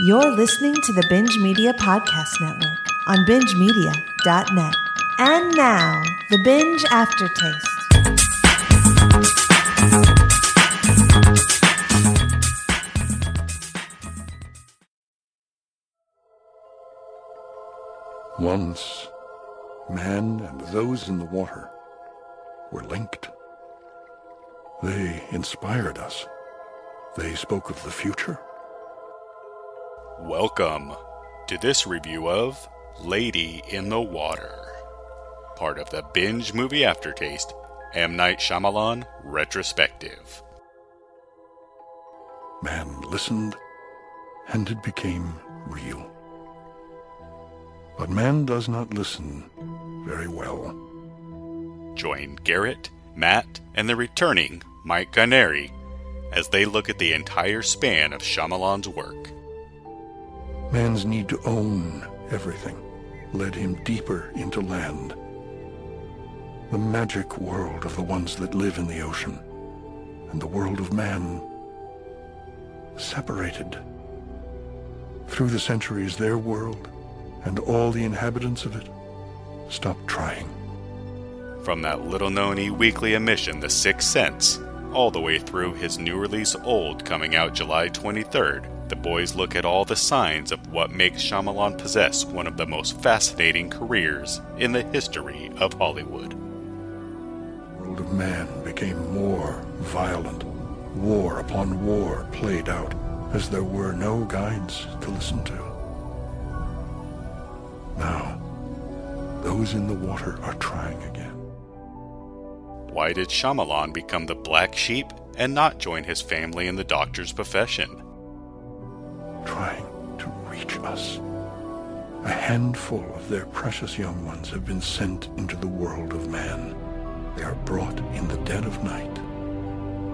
You're listening to the Binge Media Podcast Network on bingemedia.net. And now, the Binge Aftertaste. Once, man and those in the water were linked. They inspired us. They spoke of the future. Welcome to this review of Lady in the Water, part of the Binge Movie Aftertaste M. Night Shyamalan Retrospective. Man listened, and it became real. But man does not listen very well. Join Garrett, Matt, and the returning Mike Guarnieri as they look at the entire span of Shyamalan's work. Man's need to own everything led him deeper into land. The magic world of the ones that live in the ocean and the world of man separated. Through the centuries, their world and all the inhabitants of it stopped trying. From that little known e weekly emission, The Sixth Sense, all the way through his new release Old coming out July 23rd, the boys look at all the signs of what makes Shyamalan possess one of the most fascinating careers in the history of Hollywood. The world of man became more violent. War upon war played out as there were no guides to listen to. Now, those in the water are trying again. Why did Shyamalan become the black sheep and not join his family in the doctor's profession? Trying to reach us. A handful of their precious young ones have been sent into the world of man. They are brought in the dead of night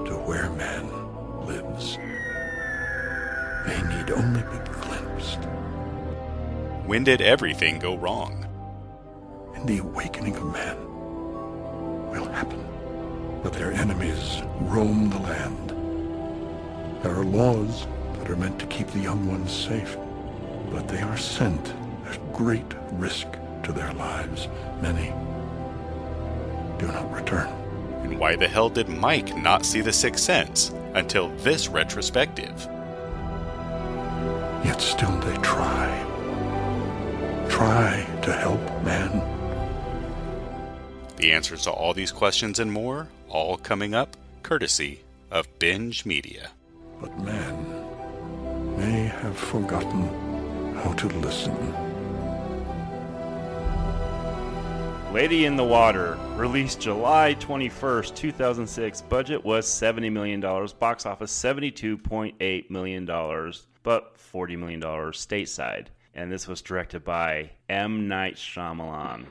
to where man lives. They need only be glimpsed. When did everything go wrong? And the awakening of man will happen. But their enemies roam the land. There are laws that are meant to keep the young ones safe, but they are sent at great risk to their lives. Many do not return. And why the hell did Mike not see The Sixth Sense until this retrospective? Yet still they try. Try to help man. The answers to all these questions and more, all coming up courtesy of Binge Media. But man may have forgotten how to listen. Lady in the Water, released July 21st, 2006. Budget was $70 million. Box office $72.8 million, but $40 million stateside. And this was directed by M. Night Shyamalan.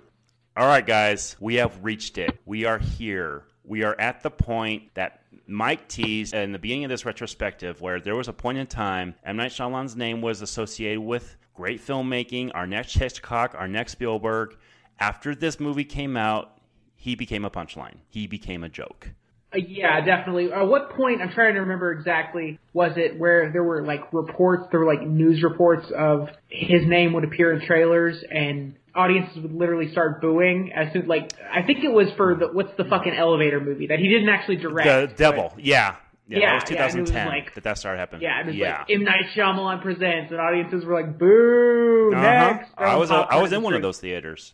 All right, guys, we have reached it. We are here. We are at the point that Mike teased in the beginning of this retrospective, where there was a point in time M. Night Shyamalan's name was associated with great filmmaking, our next Hitchcock, our next Spielberg. After this movie came out, he became a punchline. He became a joke. Uh, yeah, definitely. At what point, I'm trying to remember exactly, was it where there were like reports, there were like news reports of his name would appear in trailers and audiences would literally start booing as soon, like, I think it was for the, what's the fucking elevator movie that he didn't actually direct. The Devil, but- yeah. Yeah, Yeah, that was yeah, it was 2010 like- that that started happening. Yeah, and it's yeah. like M Night Shyamalan presents, and audiences were like, "Boo!" Uh-huh. Next, I was I was in one of those theaters.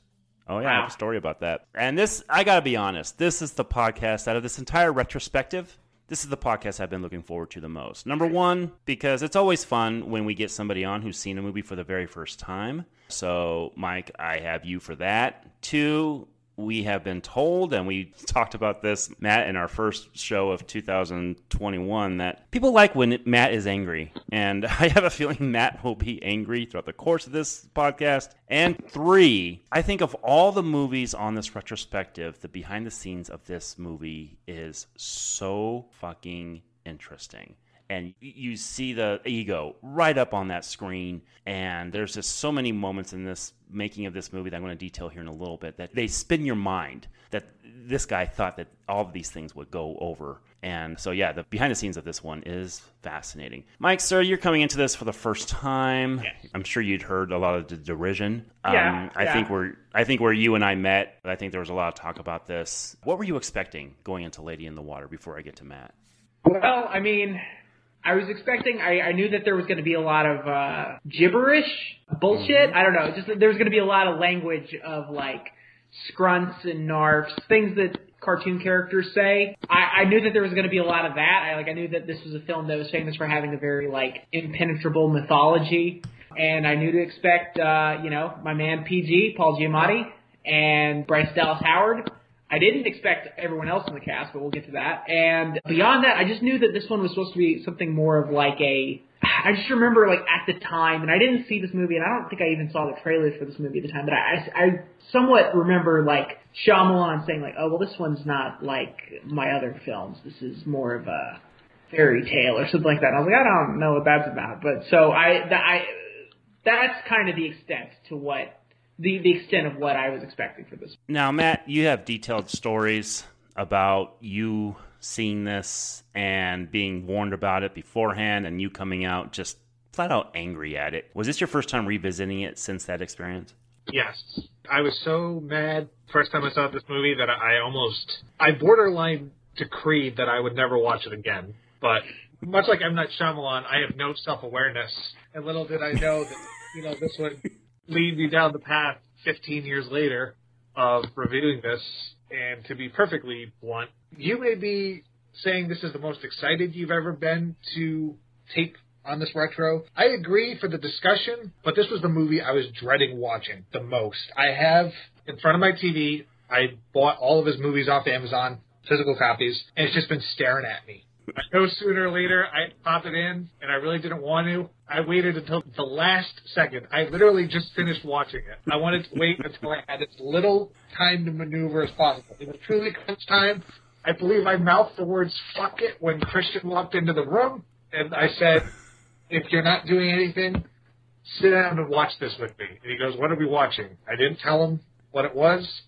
Oh yeah, I have a story about that. And this, I gotta be honest, this is the podcast out of this entire retrospective. This is the podcast I've been looking forward to the most. Number one, because it's always fun when we get somebody on who's seen a movie for the very first time. So, Mike, I have you for that. Two, we have been told, and we talked about this, Matt, in our first show of 2021, that people like when Matt is angry. And I have a feeling Matt will be angry throughout the course of this podcast. And three, I think of all the movies on this retrospective, the behind the scenes of this movie is so fucking interesting. And you see the ego right up on that screen. And there's just so many moments in this making of this movie that I'm going to detail here in a little bit that they spin your mind that this guy thought that all of these things would go over. And so, yeah, the behind the scenes of this one is fascinating. Mike, sir, you're coming into this for the first time. Yes. I'm sure you'd heard a lot of the derision. Yeah, Um, I yeah. think where I think where you and I met, I think there was a lot of talk about this. What were you expecting going into Lady in the Water before I get to Matt? Well, I mean, I was expecting. I, I knew that there was going to be a lot of uh, gibberish, bullshit. I don't know. Just there was going to be a lot of language of like scrunts and narfs, things that cartoon characters say. I, I knew that there was going to be a lot of that. I like. I knew that this was a film that was famous for having a very like impenetrable mythology, and I knew to expect, uh, you know, my man PG, Paul Giamatti, and Bryce Dallas Howard. I didn't expect everyone else in the cast, but we'll get to that. And beyond that, I just knew that this one was supposed to be something more of like a. I just remember like at the time, and I didn't see this movie, and I don't think I even saw the trailers for this movie at the time, but I, I somewhat remember like Shyamalan saying like, oh well, this one's not like my other films. This is more of a fairy tale or something like that. And I was like, I don't know what that's about, but so I, that, I that's kind of the extent to what the the extent of what I was expecting for this. Now, Matt, you have detailed stories about you seeing this and being warned about it beforehand, and you coming out just flat out angry at it. Was this your first time revisiting it since that experience? Yes. I was so mad first time I saw this movie that I almost I borderline decreed that I would never watch it again. But much like M Night Shyamalan, I have no self awareness, and little did I know that you know this would lead me down the path 15 years later of reviewing this. And to be perfectly blunt, you may be saying this is the most excited you've ever been to take on this retro. I agree for the discussion, but this was the movie I was dreading watching the most. I have in front of my TV, I bought all of his movies off Amazon, physical copies, and it's just been staring at me. I know sooner or later I pop it in, and I really didn't want to. I waited until the last second. I literally just finished watching it. I wanted to wait until I had as little time to maneuver as possible. It was truly crunch time. I believe I mouthed the words "fuck it" when Christian walked into the room, and I said, "If you're not doing anything, sit down and watch this with me." And he goes, "What are we watching?" I didn't tell him what it was.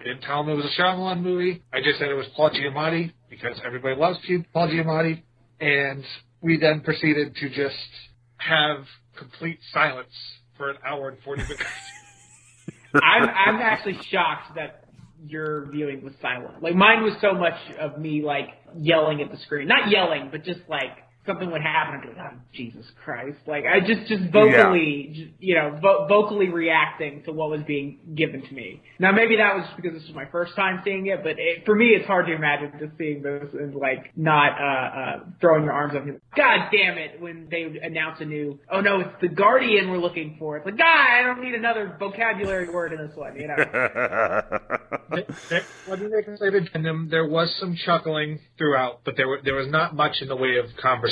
I didn't tell him it was a Shyamalan movie. I just said it was Paul Giamatti because everybody loves Paul Giamatti. And we then proceeded to just have complete silence for an hour and 40 minutes. I'm I'm actually shocked that your viewing was silent. Like mine was so much of me like yelling at the screen, not yelling, but just like something would happen. I'd be like, oh Jesus Christ! Like I just just vocally, j- you know, vo- vocally reacting to what was being given to me. Now maybe that was just because this was my first time seeing it, but it, for me it's hard to imagine just seeing this and like not uh, uh throwing your arms up. and, God damn it! When they announce a new, oh no, it's the Guardian we're looking for. It's like, God, I don't need another vocabulary word in this one. You know. There- when they considered addendum, there was some chuckling throughout, but there were, there was not much in the way of conversation.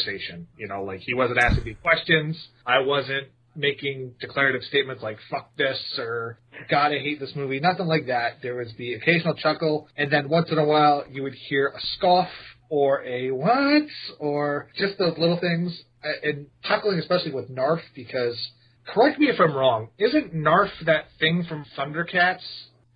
You know, like he wasn't asking me questions. I wasn't making declarative statements like "fuck this" or "God, I hate this movie." Nothing like that. There was the occasional chuckle, and then once in a while you would hear a scoff or a what or just those little things. And chuckling, especially with Narf, because correct me if I'm wrong. Isn't Narf that thing from Thundercats?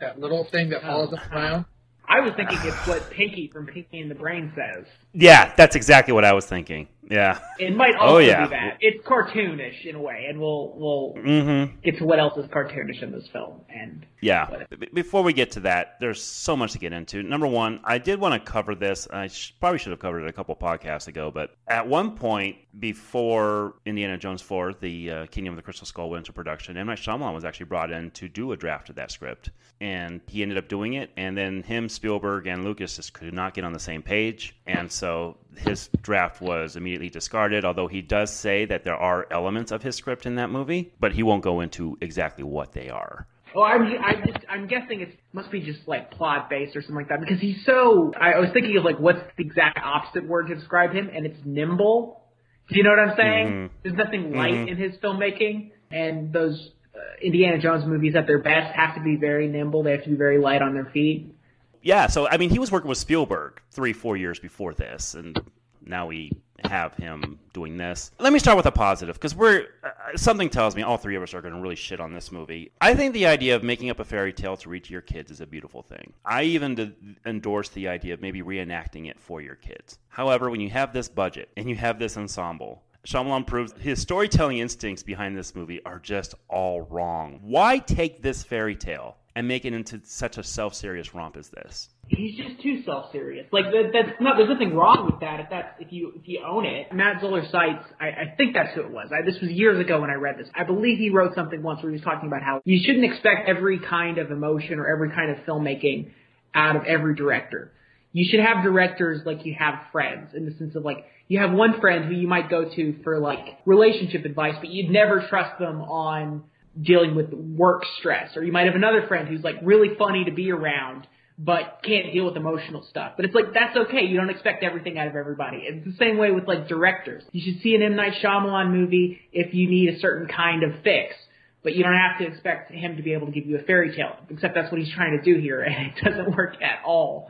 That little thing that oh, follows them around? I was thinking it's what Pinky from Pinky and the Brain says. Yeah, that's exactly what I was thinking. Yeah. It might also Oh, yeah. be that. It's cartoonish in a way, and we'll we'll Mm-hmm. get to what else is cartoonish in this film. And Yeah. Whatever. Before we get to that, there's so much to get into. Number one, I did want to cover this. I sh- probably should have covered it a couple podcasts ago, but at one point before Indiana Jones 4, the uh, Kingdom of the Crystal Skull went into production, M. Night Shyamalan was actually brought in to do a draft of that script. And he ended up doing it. And then him, Spielberg, and Lucas just could not get on the same page. And so his draft was immediately discarded, although he does say that there are elements of his script in that movie, but he won't go into exactly what they are. oh, I'm I just I'm guessing it must be just like plot based or something like that because he's so. I, was thinking of like what's the exact opposite word to describe him, and it's nimble. Do you know what I'm saying? Mhm. There's nothing light in his filmmaking, and those uh, Indiana Jones movies at their best have to be very nimble. They have to be very light on their feet. Yeah, so I mean, he was working with Spielberg three, four years before this, and now we have him doing this. Let me start with a positive because we're uh, something tells me all three of us are going to really shit on this movie. I think the idea of making up a fairy tale to read to your kids is a beautiful thing. I even endorse the idea of maybe reenacting it for your kids. However, when you have this budget and you have this ensemble, Shyamalan proves his storytelling instincts behind this movie are just all wrong. Why take this fairy tale and make it into such a self-serious romp as this? He's just too self-serious. Like that, that's not. There's nothing wrong with that if that's if you if you own it. Matt Zoller Seitz, I, I think that's who it was. I, this was years ago when I read this. I believe he wrote something once where he was talking about how you shouldn't expect every kind of emotion or every kind of filmmaking out of every director. You should have directors like you have friends in the sense of like you have one friend who you might go to for like relationship advice, but you'd never trust them on dealing with work stress. Or you might have another friend who's like really funny to be around, but can't deal with emotional stuff. But it's like, that's okay. You don't expect everything out of everybody. It's the same way with like directors. You should see an M. Night Shyamalan movie if you need a certain kind of fix. But you don't have to expect him to be able to give you a fairy tale, except that's what he's trying to do here, and it doesn't work at all.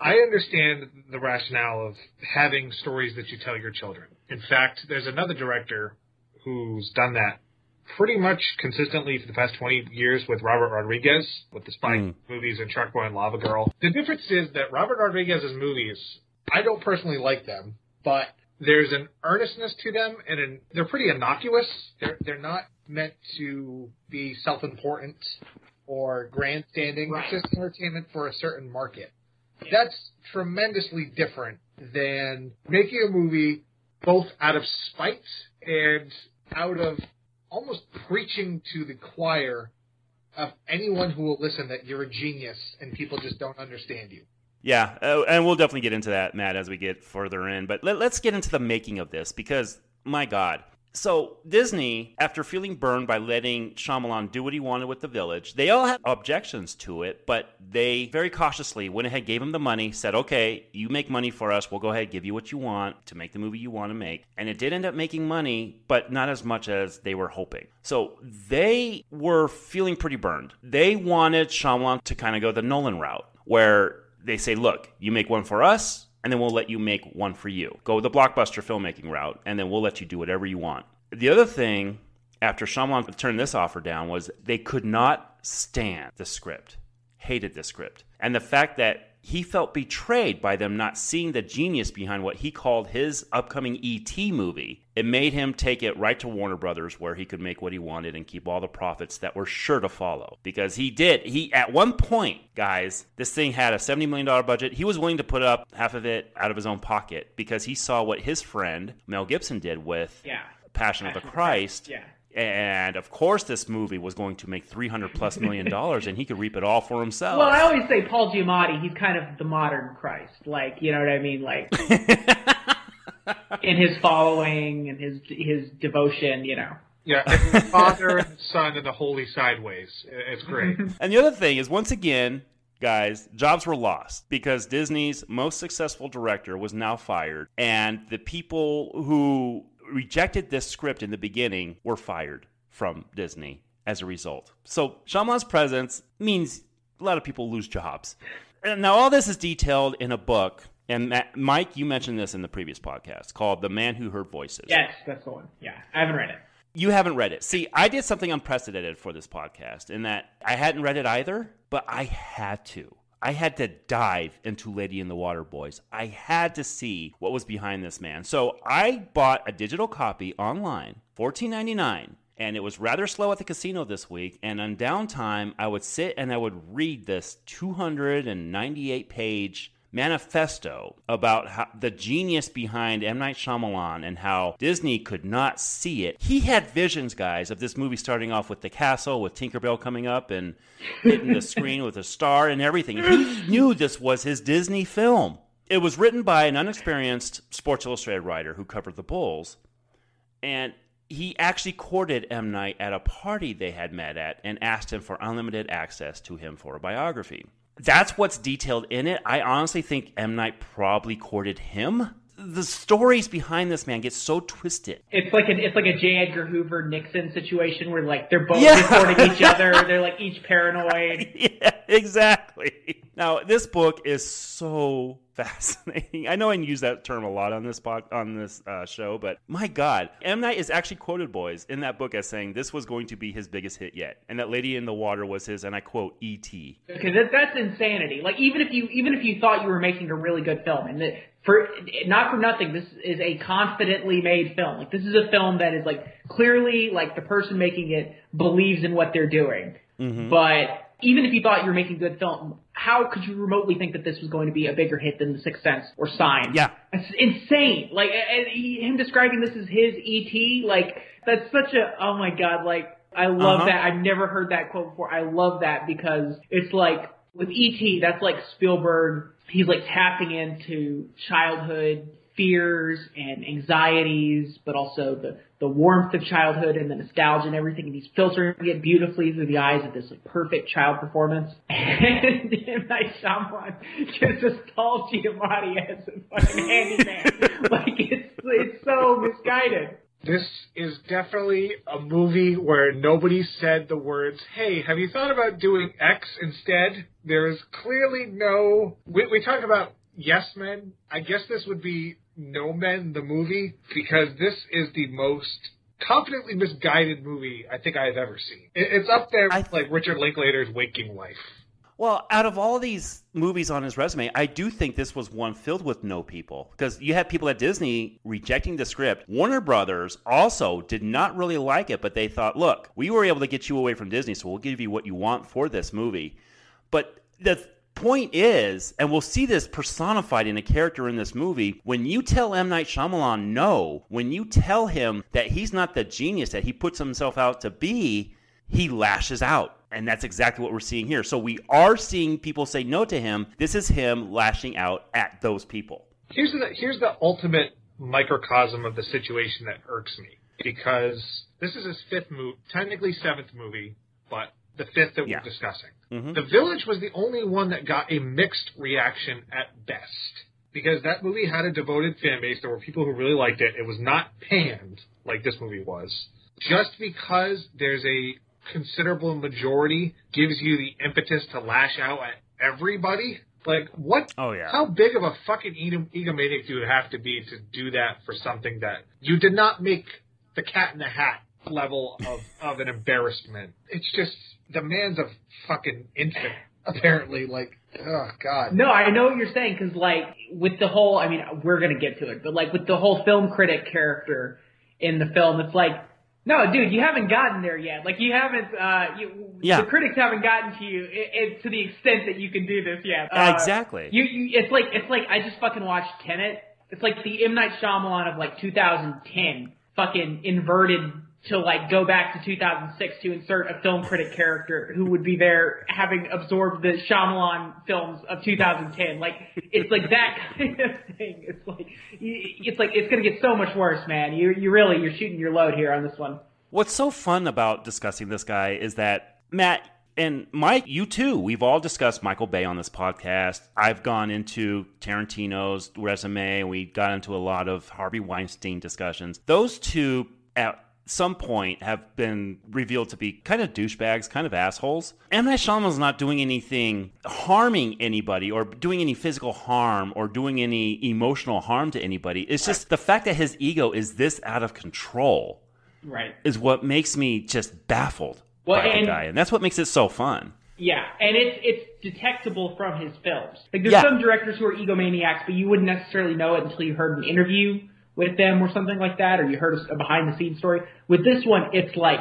I understand the rationale of having stories that you tell your children. In fact, there's another director who's done that pretty much consistently for the past 20 years with Robert Rodriguez, with the spy Mm. movies and Shark Boy and Lava Girl. The difference is that Robert Rodriguez's movies, I don't personally like them, but there's an earnestness to them, and an, they're pretty innocuous. They're they're not meant to be self-important or grandstanding. Right. It's just entertainment for a certain market. That's tremendously different than making a movie both out of spite and out of almost preaching to the choir of anyone who will listen that you're a genius and people just don't understand you. Yeah, uh, and we'll definitely get into that, Matt, as we get further in. But let, let's get into the making of this because, my God. So, Disney, after feeling burned by letting Shyamalan do what he wanted with the village, they all had objections to it, but they very cautiously went ahead, gave him the money, said, okay, you make money for us. We'll go ahead give you what you want to make the movie you want to make. And it did end up making money, but not as much as they were hoping. So, they were feeling pretty burned. They wanted Shyamalan to kind of go the Nolan route, where they say, look, you make one for us, and then we'll let you make one for you. Go the blockbuster filmmaking route, and then we'll let you do whatever you want. The other thing, after Shyamalan turned this offer down, was they could not stand the script, hated the script. And the fact that he felt betrayed by them not seeing the genius behind what he called his upcoming E.T. movie. It made him take it right to Warner Brothers where he could make what he wanted and keep all the profits that were sure to follow. Because he did. He at one point, guys, this thing had a $70 million budget. He was willing to put up half of it out of his own pocket because he saw what his friend Mel Gibson did with Yeah. Passion of the Christ. Yeah. And of course, this movie was going to make 300 plus million dollars, and he could reap it all for himself. Well, I always say Paul Giamatti. He's kind of the modern Christ. Like, you know what I mean? Like, in his following and his his devotion. You know. Yeah, and Father and Son and the Holy Sideways. It's great. And the other thing is, once again, guys, jobs were lost because Disney's most successful director was now fired, and the people who rejected this script in the beginning were fired from Disney as a result. So Shyamalan's presence means a lot of people lose jobs. And now all this is detailed in a book. And Matt, Mike, you mentioned this in the previous podcast called "The Man Who Heard Voices." Yes, that's the one. Yeah, I haven't read it. You haven't read it. See, I did something unprecedented for this podcast in that I hadn't read it either, but I had to. I had to dive into Lady in the Water Boys. I had to see what was behind this man. So I bought a digital copy online, $14.99, and it was rather slow at the casino this week. And on downtime, I would sit and I would read this 298 page manifesto about how, the genius behind M. Night Shyamalan and how Disney could not see it. He had visions, guys, of this movie starting off with the castle, with Tinkerbell coming up and hitting the screen with a star and everything. He knew this was his Disney film. It was written by an unexperienced Sports Illustrated writer who covered the Bulls, and he actually courted M. Night at a party they had met at and asked him for unlimited access to him for a biography. That's what's detailed in it. I honestly think M. Night probably courted him. The stories behind this man get so twisted. It's like an it's like a J. Edgar Hoover Nixon situation where like they're both Yeah. each other. They're like each paranoid. yeah. exactly. Now, this book is so fascinating. I know I use that term a lot on this pod, on this uh, show, but my God, M Night is actually quoted, boys, in that book as saying this was going to be his biggest hit yet, and that Lady in the Water was his, and I quote, E.T. Because that, that's insanity. Like even if you even if you thought you were making a really good film, and that for not for nothing, this is a confidently made film. Like this is a film that is like clearly like the person making it believes in what they're doing. Mm-hmm. But even if you thought you were making good film, how could you remotely think that this was going to be a bigger hit than The Sixth Sense or Sign? Yeah. It's insane. Like, he, him describing this as his ET, like, that's such a, oh my god, like, I love Uh-huh. that. I've never heard that quote before. I love that because it's like, with ET, that's like Spielberg, he's like tapping into childhood fears and anxieties, but also the, the warmth of childhood and the nostalgia and everything, and he's filtering it beautifully through the eyes of this like perfect child performance. And M. Night Shyamalan just as Paul Giamatti as a fucking handyman. like it's it's so misguided. This is definitely a movie where nobody said the words, hey, have you thought about doing X instead? There is clearly no. We, we talk about Yes Men. I guess this would be No Men, the movie, because this is the most confidently misguided movie I think I have ever seen. It's up there with like Richard Linklater's Waking Life. Well, out of all these movies on his resume, I do think this was one filled with no people. Because you had people at Disney rejecting the script. Warner Brothers also did not really like it, but they thought, look, we were able to get you away from Disney, so we'll give you what you want for this movie. But the point is, and we'll see this personified in a character in this movie, when you tell M. Night Shyamalan no, when you tell him that he's not the genius that he puts himself out to be, he lashes out. And that's exactly what we're seeing here. So we are seeing people say no to him. This is him lashing out at those people. Here's the here's the ultimate microcosm of the situation that irks me because this is his fifth movie, technically seventh movie, but the fifth that Yeah. we're discussing. Mhm. The Village was the only one that got a mixed reaction at best because that movie had a devoted fan base. There were people who really liked it. It was not panned like this movie was. Just because there's a considerable majority gives you the impetus to lash out at everybody. Like what? Oh, yeah. How big of a fucking egomaniac do you have to be to do that for something that you did not make the cat in the hat level of, of an embarrassment? It's just the man's a fucking infant. Apparently, like, oh god. No, I know what you're saying because, like, with the whole, I mean, we're gonna get to it, but like with the whole film critic character in the film, it's like, no, dude, you haven't gotten there yet. Like, you haven't, uh, you, Yeah. the critics haven't gotten to you it, it, to the extent that you can do this yet. Yeah, Uh, exactly. You, you, it's like, it's like I just fucking watched Tenet. It's like the M Night Shyamalan of like 2010, fucking inverted to like go back to 2006 to insert a film critic character who would be there having absorbed the Shyamalan films of 2010. Like it's like that kind of thing. It's like it's like it's gonna get so much worse, man. You you really you're shooting your load here on this one. What's so fun about discussing this guy is that Matt and Mike, you too. We've all discussed Michael Bay on this podcast. I've gone into Tarantino's resume. We got into a lot of Harvey Weinstein discussions. Those two at some point have been revealed to be kind of douchebags, kind of assholes. M. Night Shyamalan's not doing anything harming anybody or doing any physical harm or doing any emotional harm to anybody. It's just the fact that his ego is this out of control Right. is what makes me just baffled Well, by the and- guy, and that's what makes it so fun. Yeah, and it's it's detectable from his films. Like there's Yeah. some directors who are egomaniacs, but you wouldn't necessarily know it until you heard an interview with them or something like that, or you heard a behind the scenes story. With this one, it's like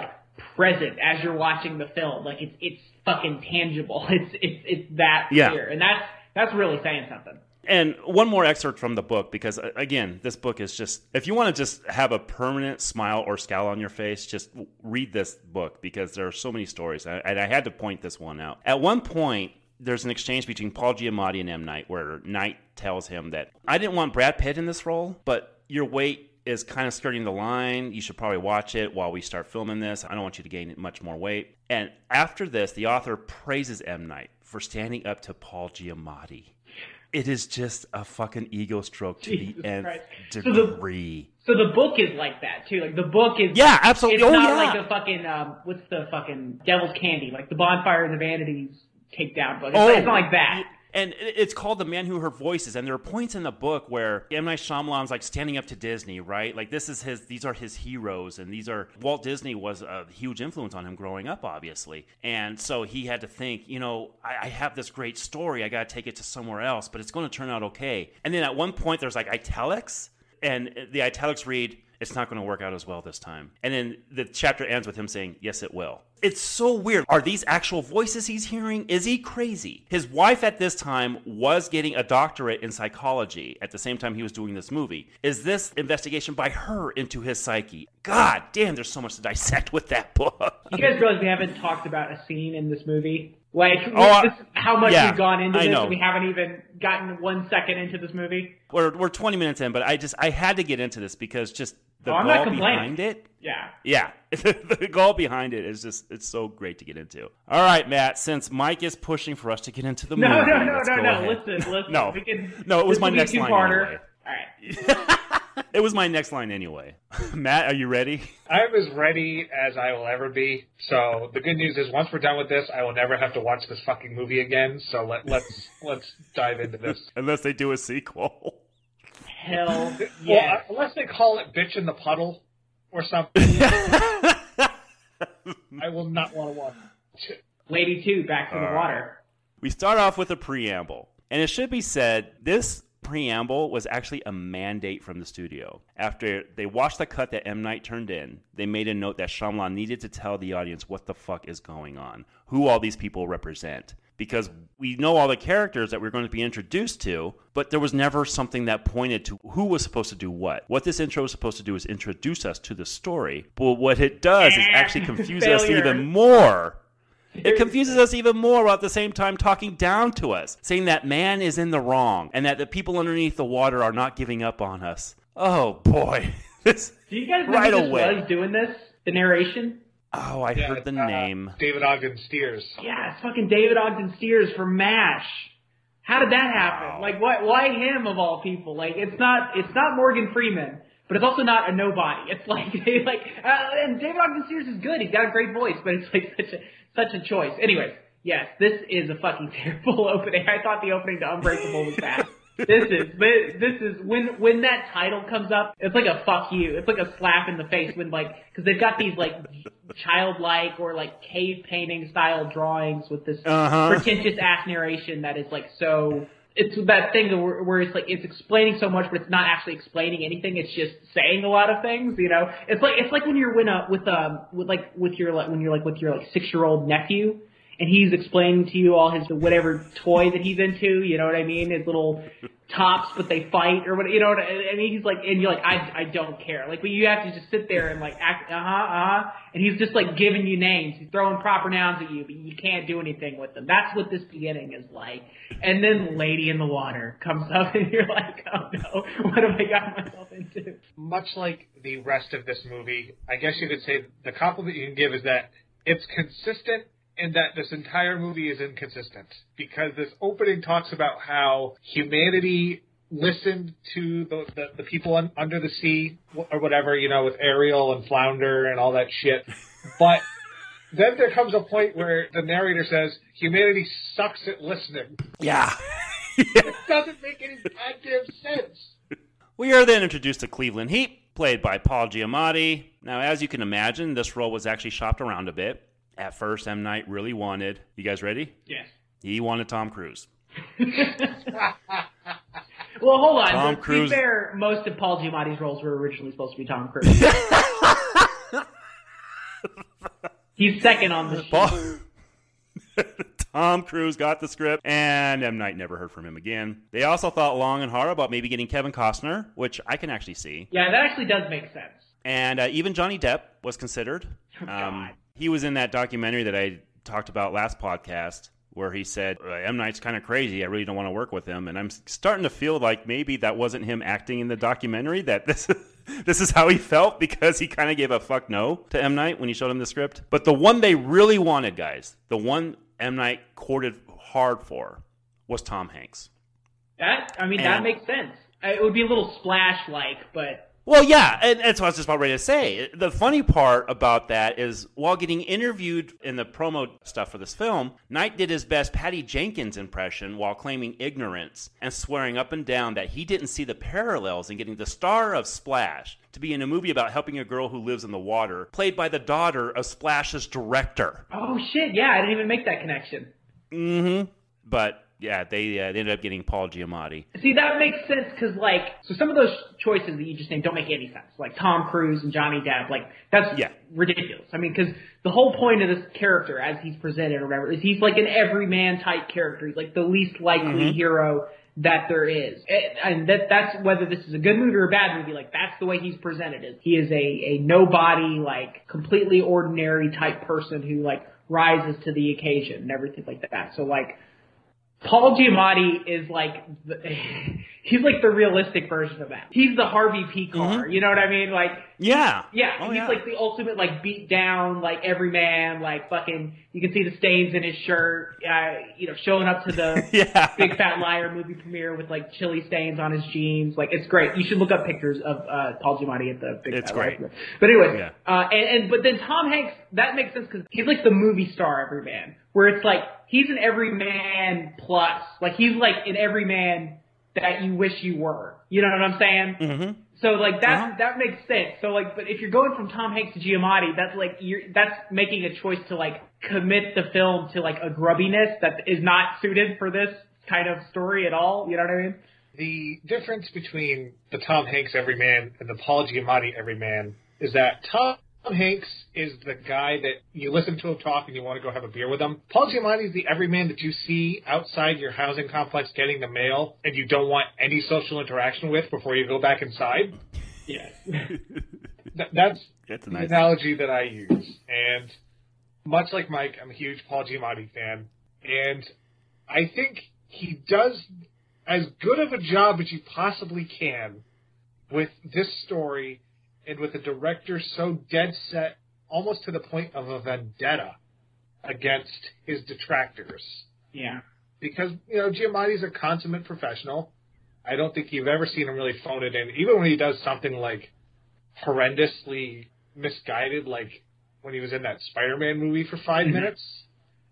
present as you're watching the film. Like it's it's fucking tangible. It's it's it's that Yeah. clear, and that's that's really saying something. And one more excerpt from the book because uh, again, this book is just if you want to just have a permanent smile or scowl on your face, just read this book because there are so many stories, and and I had to point this one out. At one point, there's an exchange between Paul Giamatti and M Night where Night tells him that I didn't want Brad Pitt in this role, but your weight is kind of skirting the line. You should probably watch it while we start filming this. I don't want you to gain much more weight. And after this, the author praises M Night for standing up to Paul Giamatti. It is just a fucking ego stroke to Jesus the nth Christ. So the- degree. So the book is like that too. Like the book is Yeah, absolutely. It's Oh, not yeah. like the fucking um, what's the fucking Devil's Candy, like the Bonfire and the Vanities takedown book. It's, oh, it's not like that and it's called The Man Who Heard Voices. And there are points in the book where M Night Shyamalan's like standing up to Disney, right? Like this is his; these are his heroes, and these are Walt Disney was a huge influence on him growing up, obviously. And so he had to think, you know, I, I have this great story, I got to take it to somewhere else, but it's going to turn out okay. And then at one point, there's like italics, and the italics read, "It's not going to work out as well this time." And then the chapter ends with him saying, "Yes, it will." It's so weird. Are these actual voices he's hearing? Is he crazy? His wife at this time was getting a doctorate in psychology at the same time he was doing this movie. Is this investigation by her into his psyche? God damn, there's so much to dissect with that book. You guys realize we haven't talked about a scene in this movie? Like, oh, this, how much yeah, we've gone into this, and we haven't even gotten one second into this movie. We're we're 20 minutes in, but I just I had to get into this because just the oh, goal behind it. Yeah. Yeah. the goal behind it is just it's so great to get into. All right, Matt, since Mike is pushing for us to get into the no, movie. No, no, no, no, no. Listen, listen. No. Can, no, it was my next line anyway. All right. it was my next line anyway. Matt, are you ready? I'm as ready as I will ever be. So the good news is, once we're done with this, I will never have to watch this fucking movie again. So let, let's let's dive into this. Unless they do a sequel. Hell yeah. Well, unless they call it "Bitch in the Puddle" or something. I will not want to watch it. Lady 2, Back to the Water. We start off with a preamble. And it should be said, this preamble was actually a mandate from the studio. After they watched the cut that M. Night turned in, they made a note that Shyamalan needed to tell the audience what the fuck is going on, who all these people represent because we know all the characters that we're going to be introduced to, but there was never something that pointed to who was supposed to do what. What this intro was supposed to do is introduce us to the story, but what it does is actually confuse us even more. It confuses us even more while at the same time talking down to us, saying that man is in the wrong and that the people underneath the water are not giving up on us. Oh boy. this Do you guys right away. doing this? The narration? Oh, I yeah, heard the uh, name. David Ogden Stiers. Yeah, it's fucking David Ogden Stiers from MASH. How did that happen? Wow. Like, why, why him of all people? Like, it's not, it's not Morgan Freeman, but it's also not a nobody. It's like, like, uh, and David Ogden Stiers is good. He's got a great voice, but it's like such a, such a choice. Anyways, yes, this is a fucking terrible opening. I thought the opening to Unbreakable was bad this is this is when when that title comes up, it's like a fuck you. It's like a slap in the face when like because they've got these like childlike or like cave painting style drawings with this uh-huh. pretentious ass narration that is like so. It's that thing where, where it's like it's explaining so much, but it's not actually explaining anything. It's just saying a lot of things. You know, it's like it's like when you're when uh, with um with like with your like when you're like with your like six year old nephew and he's explaining to you all his whatever toy that he's into. You know what I mean? His little tops, but they fight or what? You know what I mean? He's like, and you're like, I I don't care. Like, but you have to just sit there and like act, uh huh, uh huh. And he's just like giving you names. He's throwing proper nouns at you, but you can't do anything with them. That's what this beginning is like. And then Lady in the Water comes up, and you're like, oh no, what have I got myself into? Much like the rest of this movie, I guess you could say the compliment you can give is that it's consistent in that this entire movie is inconsistent because this opening talks about how humanity listened to the, the, the people un, under the sea or whatever, you know, with Ariel and Flounder and all that shit. But then there comes a point where the narrator says humanity sucks at listening. Yeah. it doesn't make any goddamn sense. We are then introduced to Cleveland Heep, played by Paul Giamatti. Now, as you can imagine, this role was actually shopped around a bit at first M Night really wanted. You guys ready? Yes. He wanted Tom Cruise. well, hold on. Tom Cruise. To be fair, most of Paul Giamatti's roles were originally supposed to be Tom Cruise. He's second on the Paul... Tom Cruise got the script, and M. Night never heard from him again. They also thought long and hard about maybe getting Kevin Costner, which I can actually see. Yeah, that actually does make sense. And uh, even Johnny Depp was considered. Oh, um, he was in that documentary that I talked about last podcast where he said M Night's kind of crazy. I really don't want to work with him, and I'm starting to feel like maybe that wasn't him acting in the documentary. That this this is how he felt because he kind of gave a fuck no to M Night when he showed him the script. But the one they really wanted, guys, the one M Night courted hard for, was Tom Hanks. That I mean, and, that makes sense. It would be a little splash like, but Well, yeah, and that's what I was just about ready to say. The funny part about that is while getting interviewed in the promo stuff for this film, Night did his best Patty Jenkins impression while claiming ignorance and swearing up and down that he didn't see the parallels in getting the star of Splash to be in a movie about helping a girl who lives in the water, played by the daughter of Splash's director. Oh shit! Yeah, I didn't even make that connection. Mm-hmm. But yeah, they, uh, they ended up getting Paul Giamatti. See, that makes sense because, like, so some of those choices that you just named don't make any sense. Like Tom Cruise and Johnny Depp, like that's Yeah. ridiculous. I mean, because the whole point of this character, as he's presented or whatever, is he's like an everyman type character. He's like the least likely hero that there is, and and that that's whether this is a good movie or a bad movie. Like that's the way he's presented. Is he is a a nobody, like completely ordinary type person who like rises to the occasion and everything like that. So like. Paul Giamatti is like the, he's like the realistic version of that. He's the Harvey Pekar. You know what I mean? Like Yeah. yeah, Oh, he's yeah. like the ultimate like beat down like every man like fucking. You can see the stains in his shirt. Uh, you know, showing up to the Yeah. Big Fat Liar movie premiere with like chili stains on his jeans. Like it's great. You should look up pictures of uh, Paul Giamatti at the Big It's Fat great. premiere. But anyway, Yeah. uh, and, and but then Tom Hanks that makes sense because he's like the movie star everyman, where it's like he's an everyman plus. Like he's like an everyman that you wish you were. You know what I'm saying? Mm-hmm. So like that Uh-huh. that makes sense. So like, but if you're going from Tom Hanks to Giamatti, that's like you're that's making a choice to like commit the film to like a grubbiness that is not suited for this kind of story at all. You know what I mean? The difference between the Tom Hanks Everyman and the Paul Giamatti Everyman is that Tom Hanks is the guy that you listen to him talk and you want to go have a beer with him. Paul Giamatti is the everyman that you see outside your housing complex getting the mail and you don't want any social interaction with before you go back inside. Yes. Th- that's That's a the analogy that I use. And much like Mike, I'm a huge Paul Giamatti fan. And I think he does as good of a job as you possibly can with this story and with a director so dead set, almost to the point of a vendetta against his detractors. yeah. Because, you know, Giamatti's a consummate professional. I don't think you've ever seen him really phone it in, even when he does something like horrendously misguided, like when he was in that Spider-Man movie for 5 mm-hmm. minutes.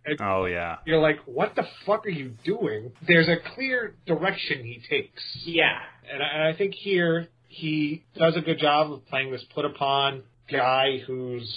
And Oh yeah. you're like, what the fuck are you doing? There's a clear direction he takes. Yeah. And I, and I think here he does a good job of playing this put upon guy who's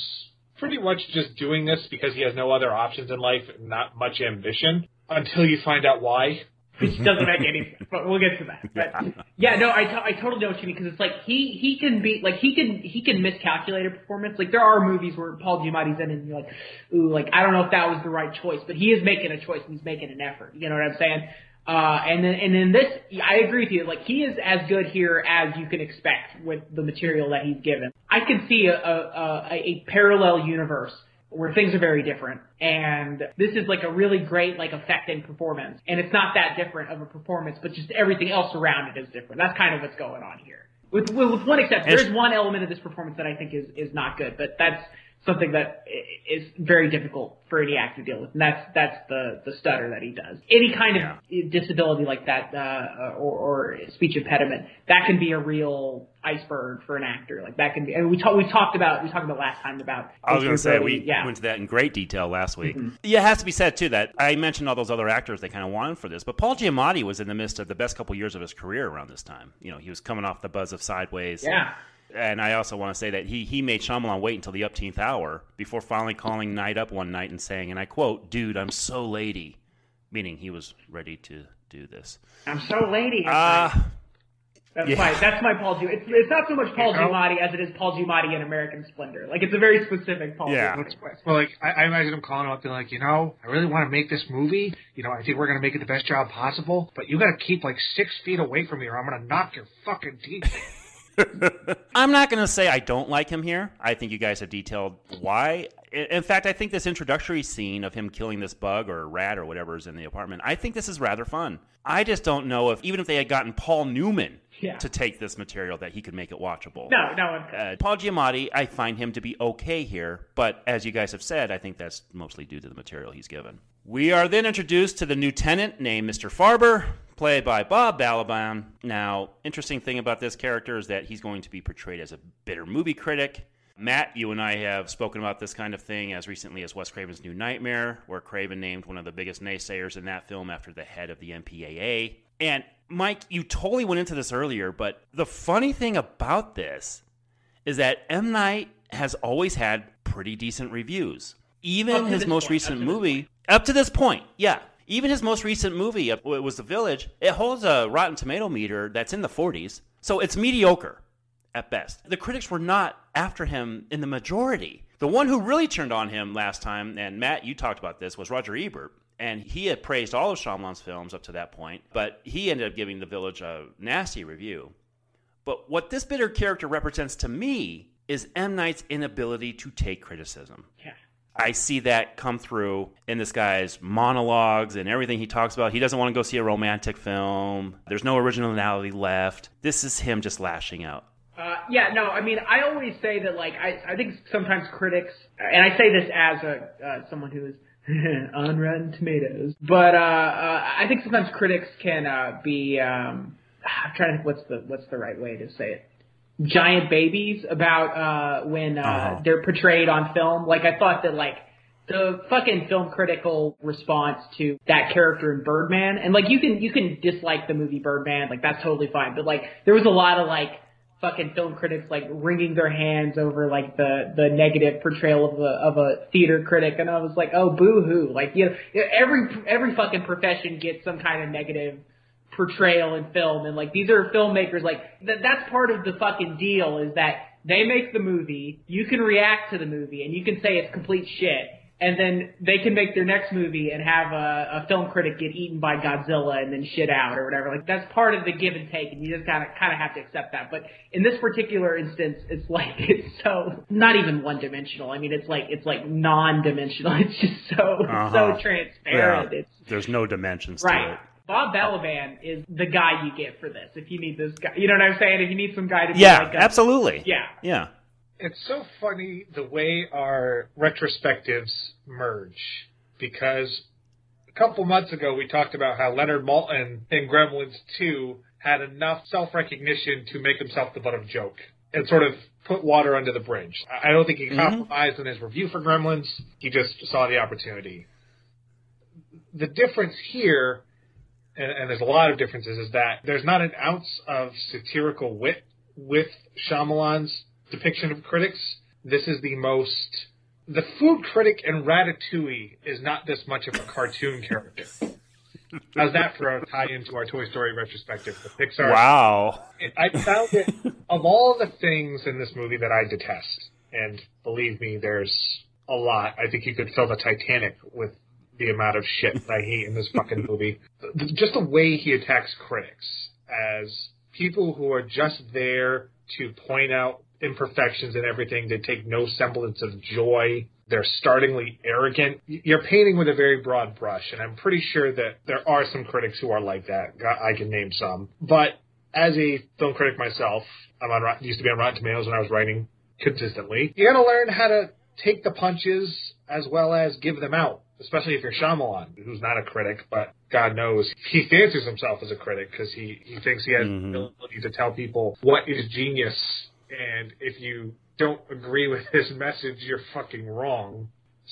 pretty much just doing this because he has no other options in life and not much ambition until you find out why. Which doesn't make any sense, but we'll get to that. But yeah, no, I, to- I totally know what you mean because it's like he he can be like he can he can miscalculate a performance. Like there are movies where Paul Giamatti's in and you're like, ooh, like I don't know if that was the right choice, but he is making a choice and he's making an effort. You know what I'm saying? Uh, and then and then this, I agree with you. Like he is as good here as you can expect with the material that he's given. I could see a a, a, a parallel universe where things are very different. And this is like a really great, like affecting performance. And it's not that different of a performance, but just everything else around it is different. That's kind of what's going on here. With, with, with one exception, there's one element of this performance that I think is, is not good, but that's something that is very difficult for any actor to deal with. And that's, that's the, the stutter that he does. Any kind of disability like that, uh, or, or speech impediment, that can be a real iceberg for an actor. Like that can be, and we talked, we talked about, we talked about last time about. I was going to say we yeah. went to that in great detail last week. Mm-hmm. Yeah, it has to be said too that I mentioned all those other actors they kind of wanted for this, but Paul Giamatti was in the midst of the best couple years of his career around this time. You know, he was coming off the buzz of Sideways. Yeah. And I also want to say that he he made Shyamalan wait until the upteenth hour before finally calling Night up one night and saying, and I quote, "Dude, I'm so lady," meaning he was ready to do this. I'm so lady. Ah, that's yeah. my that's my Paul Giamatti. It's, it's not so much Paul You know? Giamatti as it is Paul Giamatti in American Splendor. Like it's a very specific Paul. Yeah. Giamatti voice. Well, like I, I imagine him calling him up, being like, you know, I really want to make this movie. You know, I think we're gonna make it the best job possible, but you got to keep like six feet away from me, or I'm gonna knock your fucking teeth. I'm not going to say I don't like him here. I think you guys have detailed why. In fact, I think this introductory scene of him killing this bug or rat or whatever is in the apartment, I think this is rather fun. I just don't know if, even if they had gotten Paul Newman Yeah. to take this material, that he could make it watchable. No, no one. Uh, Paul Giamatti, I find him to be okay here, but as you guys have said, I think that's mostly due to the material he's given. We are then introduced to the new tenant named Mr. Farber, played by Bob Balaban. Now, interesting thing about this character is that he's going to be portrayed as a bitter movie critic. Matt, you and I have spoken about this kind of thing as recently as Wes Craven's New Nightmare, where Craven named one of the biggest naysayers in that film after the head of the MPAA. And Mike, you totally went into this earlier, but the funny thing about this is that M. Night has always had pretty decent reviews. Even his most recent up to this movie, up to this point, yeah. Even his most recent movie, uh, it was The Village, it holds a Rotten Tomato meter that's in the 40s. So it's mediocre at best. The critics were not after him in the majority. The one who really turned on him last time, and Matt, you talked about this, was Roger Ebert. And he had praised all of Shyamalan's films up to that point, but he ended up giving The Village a nasty review. But what this bitter character represents to me is M. Night's inability to take criticism. Yeah. I see that come through in this guy's monologues and everything he talks about. He doesn't want to go see a romantic film. There's no originality left. This is him just lashing out. Uh, yeah, no, I mean, I always say that, like, I, I think sometimes critics, and I say this as a uh, someone who is on Rotten Tomatoes, but uh, uh, I think sometimes critics can uh, be. Um, I'm trying to think what's the what's the right way to say it. Giant babies about uh, when uh, Uh-huh. they're portrayed on film. Like, I thought that like the fucking film critical response to that character in Birdman, and like you can you can dislike the movie Birdman, like that's totally fine, but like there was a lot of like fucking film critics like wringing their hands over like the the negative portrayal of a of a theater critic, and I was like, oh boo hoo, like you know every every fucking profession gets some kind of negative portrayal in film, and like these are filmmakers, like th- that's part of the fucking deal is that they make the movie, you can react to the movie, and you can say it's complete shit. And then they can make their next movie and have a, a film critic get eaten by Godzilla and then shit out or whatever. Like that's part of the give and take, and you just kind of kind of have to accept that. But in this particular instance, it's like it's so not even one dimensional. I mean, it's like it's like non dimensional. It's just so Uh-huh. so transparent. It's There's no dimensions to it. Bob Balaban is the guy you get for this. If you need this guy, you know what I'm saying? If you need some guy to be Yeah, like a, absolutely. Yeah. Yeah. It's so funny the way our retrospectives merge because a couple months ago we talked about how Leonard Maltin in Gremlins 2 had enough self recognition to make himself the butt of a joke and sort of put water under the bridge. I I don't think he mm-hmm. compromised in his review for Gremlins, he just saw the opportunity. The difference here, and, and there's a lot of differences, is that there's not an ounce of satirical wit with Shyamalan's depiction of critics. This is the most. The food critic in Ratatouille is not this much of a cartoon character. How's that for a tie into our Toy Story retrospective? The Pixar. Wow. I found it of all the things in this movie that I detest, and believe me, there's a lot. I think you could fill the Titanic with the amount of shit that I hate in this fucking movie. Just the way he attacks critics as people who are just there to point out imperfections and everything. They take no semblance of joy. They're startlingly arrogant. You're painting with a very broad brush, and I'm pretty sure that there are some critics who are like that. I can name some. But as a film critic myself, I'm on used to be on Rotten Tomatoes when I was writing consistently. You got to learn how to take the punches as well as give them out. Especially if you're Shyamalan, who's not a critic, but God knows he fancies himself as a critic because he, he thinks he has Mhm. the ability to tell people what is genius, and if you don't agree with his message, you're fucking wrong.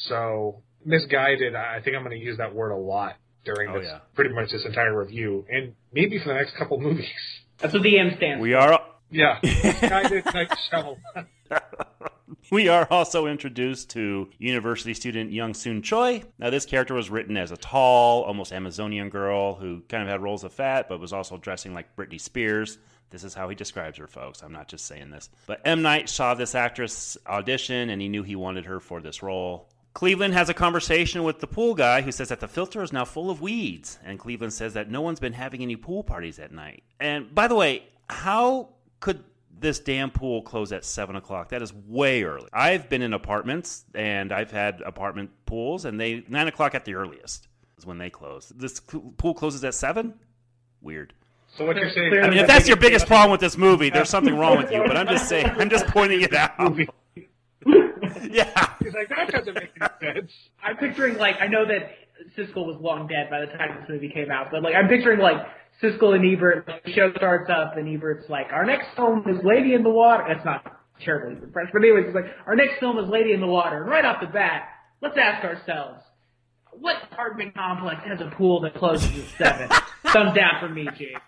So misguided. I I think I'm going to use that word a lot during Oh, this, yeah. pretty much this entire review, and maybe for the next couple movies. That's what the M stands. We are Yeah, misguided Night Shyamalan. We are also introduced to university student Young Soon Choi. Now, this character was written as a tall, almost Amazonian girl who kind of had rolls of fat, but was also dressing like Britney Spears. This is how he describes her, folks. I'm not just saying this. But M. Night saw this actress audition, and he knew he wanted her for this role. Cleveland has a conversation with the pool guy who says that the filter is now full of weeds. And Cleveland says that no one's been having any pool parties at night. And by the way, how could this damn pool close at 7 o'clock? That is way early. I've been in apartments and I've had apartment pools, and they 9 o'clock at the earliest is when they close. This pool closes at 7? Weird. So what you're saying? I mean, if that's your biggest problem with this movie, there's something wrong with you. But I'm just saying, I'm just pointing it out. Yeah. He's like, that doesn't make any sense. I'm picturing like I know that Siskel was long dead by the time this movie came out, but like I'm picturing like Siskel and Ebert. The show starts up, and Ebert's like, "Our next film is Lady in the Water." That's not terribly French, but anyways, it's like, "Our next film is Lady in the Water." And right off the bat, let's ask ourselves, what apartment complex has a pool that closes at seven? Thumbs down for me, Jake.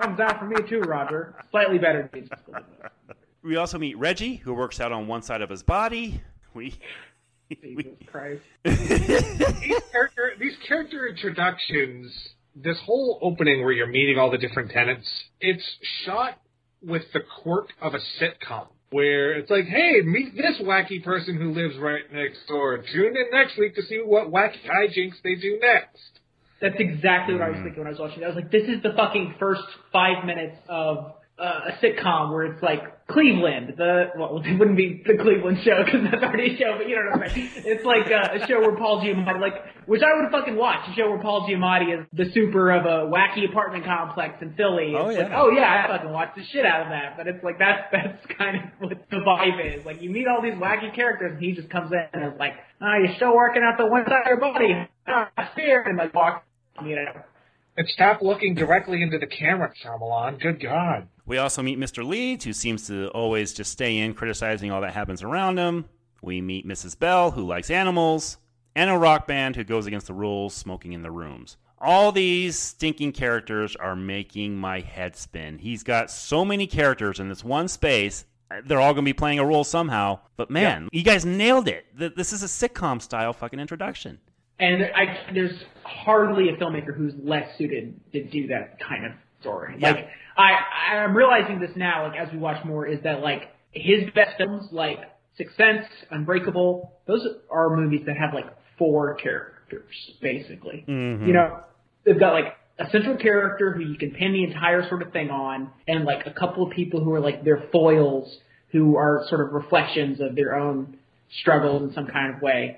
Thumbs down for me too, Roger. Slightly better than Siskel and Ebert. We also meet Reggie, who works out on one side of his body. We Jesus Christ. these character these character introductions, this whole opening where you're meeting all the different tenants, it's shot with the quirk of a sitcom. Where it's like, hey, meet this wacky person who lives right next door. Tune in next week to see what wacky hijinks they do next. That's exactly what I was mm. thinking when I was watching it. I was like, this is the fucking first five minutes of uh, a sitcom where it's like Cleveland, the well, it wouldn't be the Cleveland show because that's already a show, but you know what I mean. It's like uh, a show where Paul Giamatti, like, which I would fucking watch. A show where Paul Giamatti is the super of a wacky apartment complex in Philly. Oh, it's yeah. like, oh yeah, I fucking watch the shit out of that. But it's like that's that's kind of what the vibe is. Like you meet all these wacky characters, and he just comes in and is like, oh, you're still working out the one side of your body. Ah, fear, and like walk, you know. And stop looking directly into the camera, Shyamalan. Good God. We also meet Mr. Leeds, who seems to always just stay in, criticizing all that happens around him. We meet Mrs. Bell, who likes animals, and a rock band who goes against the rules, smoking in the rooms. All these stinking characters are making my head spin. He's got so many characters in this one space. They're all going to be playing a role somehow. But man, you guys nailed it. This is a sitcom style fucking introduction. And I, there's hardly a filmmaker who's less suited to do that kind of story. Yeah. Like I, I'm realizing this now, like as we watch more, is that like his best films, like Sixth Sense, Unbreakable, those are movies that have like four characters, basically. Mm-hmm. You know, they've got like a central character who you can pin the entire sort of thing on, and like a couple of people who are like their foils, who are sort of reflections of their own struggles in some kind of way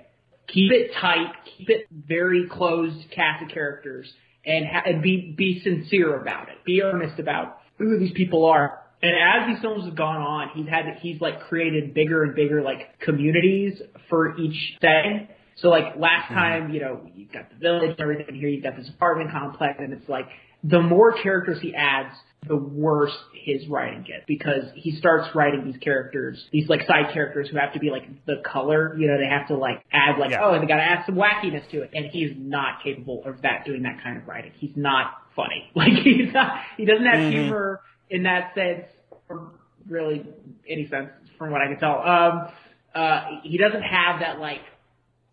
keep it tight, keep it very closed cast of characters, and, ha- and be be sincere about it. Be earnest about who these people are. And as these films have gone on, he's had he's like created bigger and bigger like communities for each setting. So like last time, you know, you've got the village and everything. Here you've got this apartment complex, and it's like the more characters he adds, the worse his writing gets because he starts writing these characters, these like side characters who have to be like the color. You know, they have to like add like Yeah. oh, and they got to add some wackiness to it, and he's not capable of that doing that kind of writing. He's not funny. Like he's not. He doesn't have humor in that sense, or really any sense from what I can tell. Um, uh, he doesn't have that like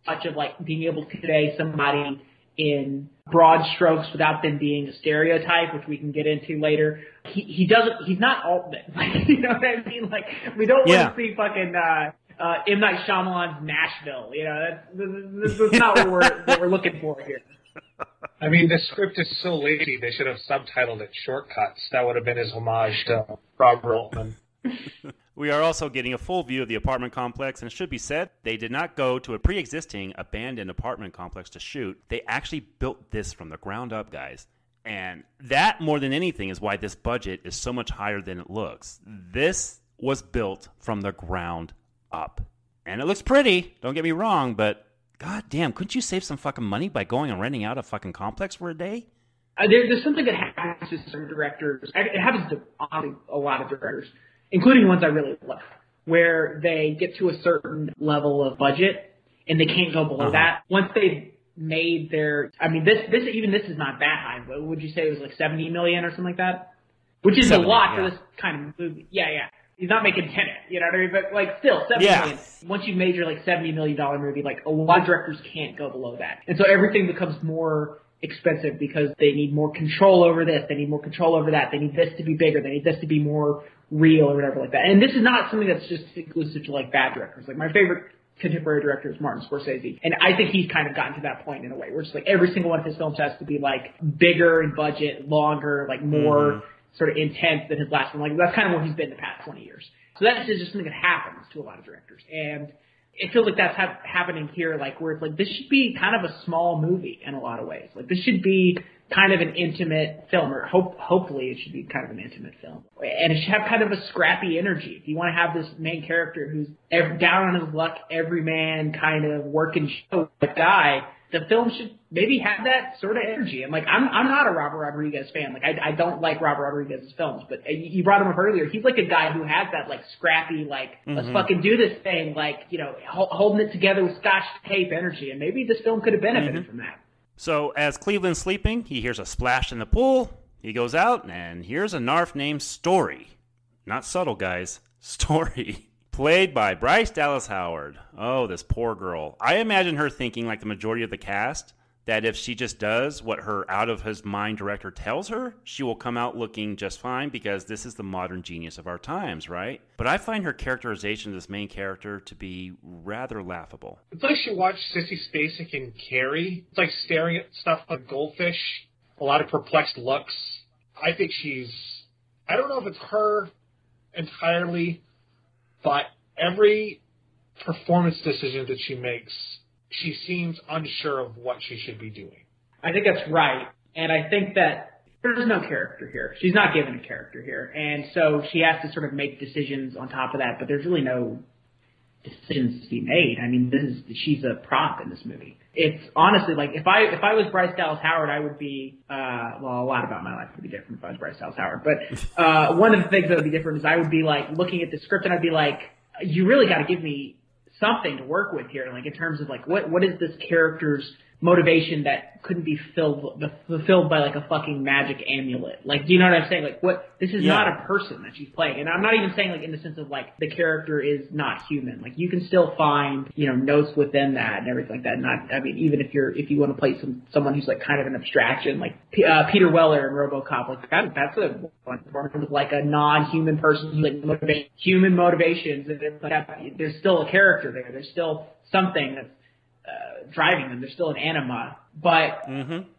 touch of like being able to convey somebody in broad strokes without them being a stereotype, which we can get into later. He he doesn't. He's not Altman. Like you know what I mean? Like we don't Yeah. want to see fucking uh, uh, M Night Shyamalan's Nashville. You know that's this, this is not what we're what we're looking for here. I mean, the script is so lazy, they should have subtitled it Shortcuts. That would have been his homage to Robert Altman. We are also getting a full view of the apartment complex, and it should be said, they did not go to a pre existing abandoned apartment complex to shoot. They actually built this from the ground up, guys. And that, more than anything, is why this budget is so much higher than it looks. This was built from the ground up. And it looks pretty, don't get me wrong, but god damn, couldn't you save some fucking money by going and renting out a fucking complex for a day? Uh, there, there's something that happens to some directors. It happens to a lot of directors, including ones I really love, where they get to a certain level of budget and they can't go below Uh-huh. that. Once they've made their, I mean, this, this, even this is not that high, but would you say it was like 70 million or something like that? Which is 70, a lot yeah. for this kind of movie. Yeah, yeah. He's not making Tenet, you know what I mean? But like still, seventy Yeah. million. Once you made your like seventy million dollar movie, like a lot of directors can't go below that, and so everything becomes more expensive because they need more control over this, they need more control over that, they need this to be bigger, they need this to be more real or whatever like that. And this is not something that's just exclusive to like bad directors. Like my favorite contemporary director is Martin Scorsese, and I think he's kind of gotten to that point in a way where it's like every single one of his films has to be like bigger in budget, longer, like more mm-hmm. sort of intense than his last one. Like that's kind of where he's been the past 20 years. So that's just something that happens to a lot of directors, and it feels like that's hap happening here. Like where it's like this should be kind of a small movie in a lot of ways. Like this should be kind of an intimate film, or hope hopefully it should be kind of an intimate film, and it should have kind of a scrappy energy. If you want to have this main character who's ev down on his luck, every man kind of working show guy, the film should maybe have that sort of energy. And like, I'm I'm not a Robert Rodriguez fan. Like, I I don't like Robert Rodriguez's films, but uh, you brought him up earlier. He's like a guy who has that like scrappy, like let's mm-hmm. fucking do this thing, like you know, ho- holding it together with scotch tape energy. And maybe this film could have benefited mm-hmm. from that. So, as Cleveland's sleeping, he hears a splash in the pool. He goes out, and here's a narf named Story. Not subtle, guys. Story. Played by Bryce Dallas Howard. Oh, this poor girl. I imagine her thinking, like the majority of the cast, that if she just does what her out of his mind director tells her, she will come out looking just fine because this is the modern genius of our times, right? But I find her characterization of this main character to be rather laughable. It's like she watched Sissy Spacek and Carrie. It's like staring at stuff like goldfish. A lot of perplexed looks. I think she's. I don't know if it's her entirely, but every performance decision that she makes, she seems unsure of what she should be doing. I think that's right, and I think that there's no character here. She's not given a character here, and so she has to sort of make decisions on top of that. But there's really no decisions to be made. I mean, this is she's a prop in this movie. It's honestly like if I if I was Bryce Dallas Howard, I would be uh well a lot about my life would be different if I was Bryce Dallas Howard. But uh one of the things that would be different is I would be like looking at the script and I'd be like, you really got to give me something to work with here, like in terms of like what what is this character's motivation that couldn't be filled fulfilled by like a fucking magic amulet. Like, do you know what I'm saying? Like, what this is Yeah. not a person that she's playing, and I'm not even saying like in the sense of like the character is not human. Like, you can still find you know notes within that and everything like that. Not, I mean, even if you're if you want to play some someone who's like kind of an abstraction, like P- uh, Peter Weller in RoboCop, like that that's a one of like a non-human person like motivate human motivations and everything like that. There's still a character there. There's still something that's uh, driving them. There's still an anima. But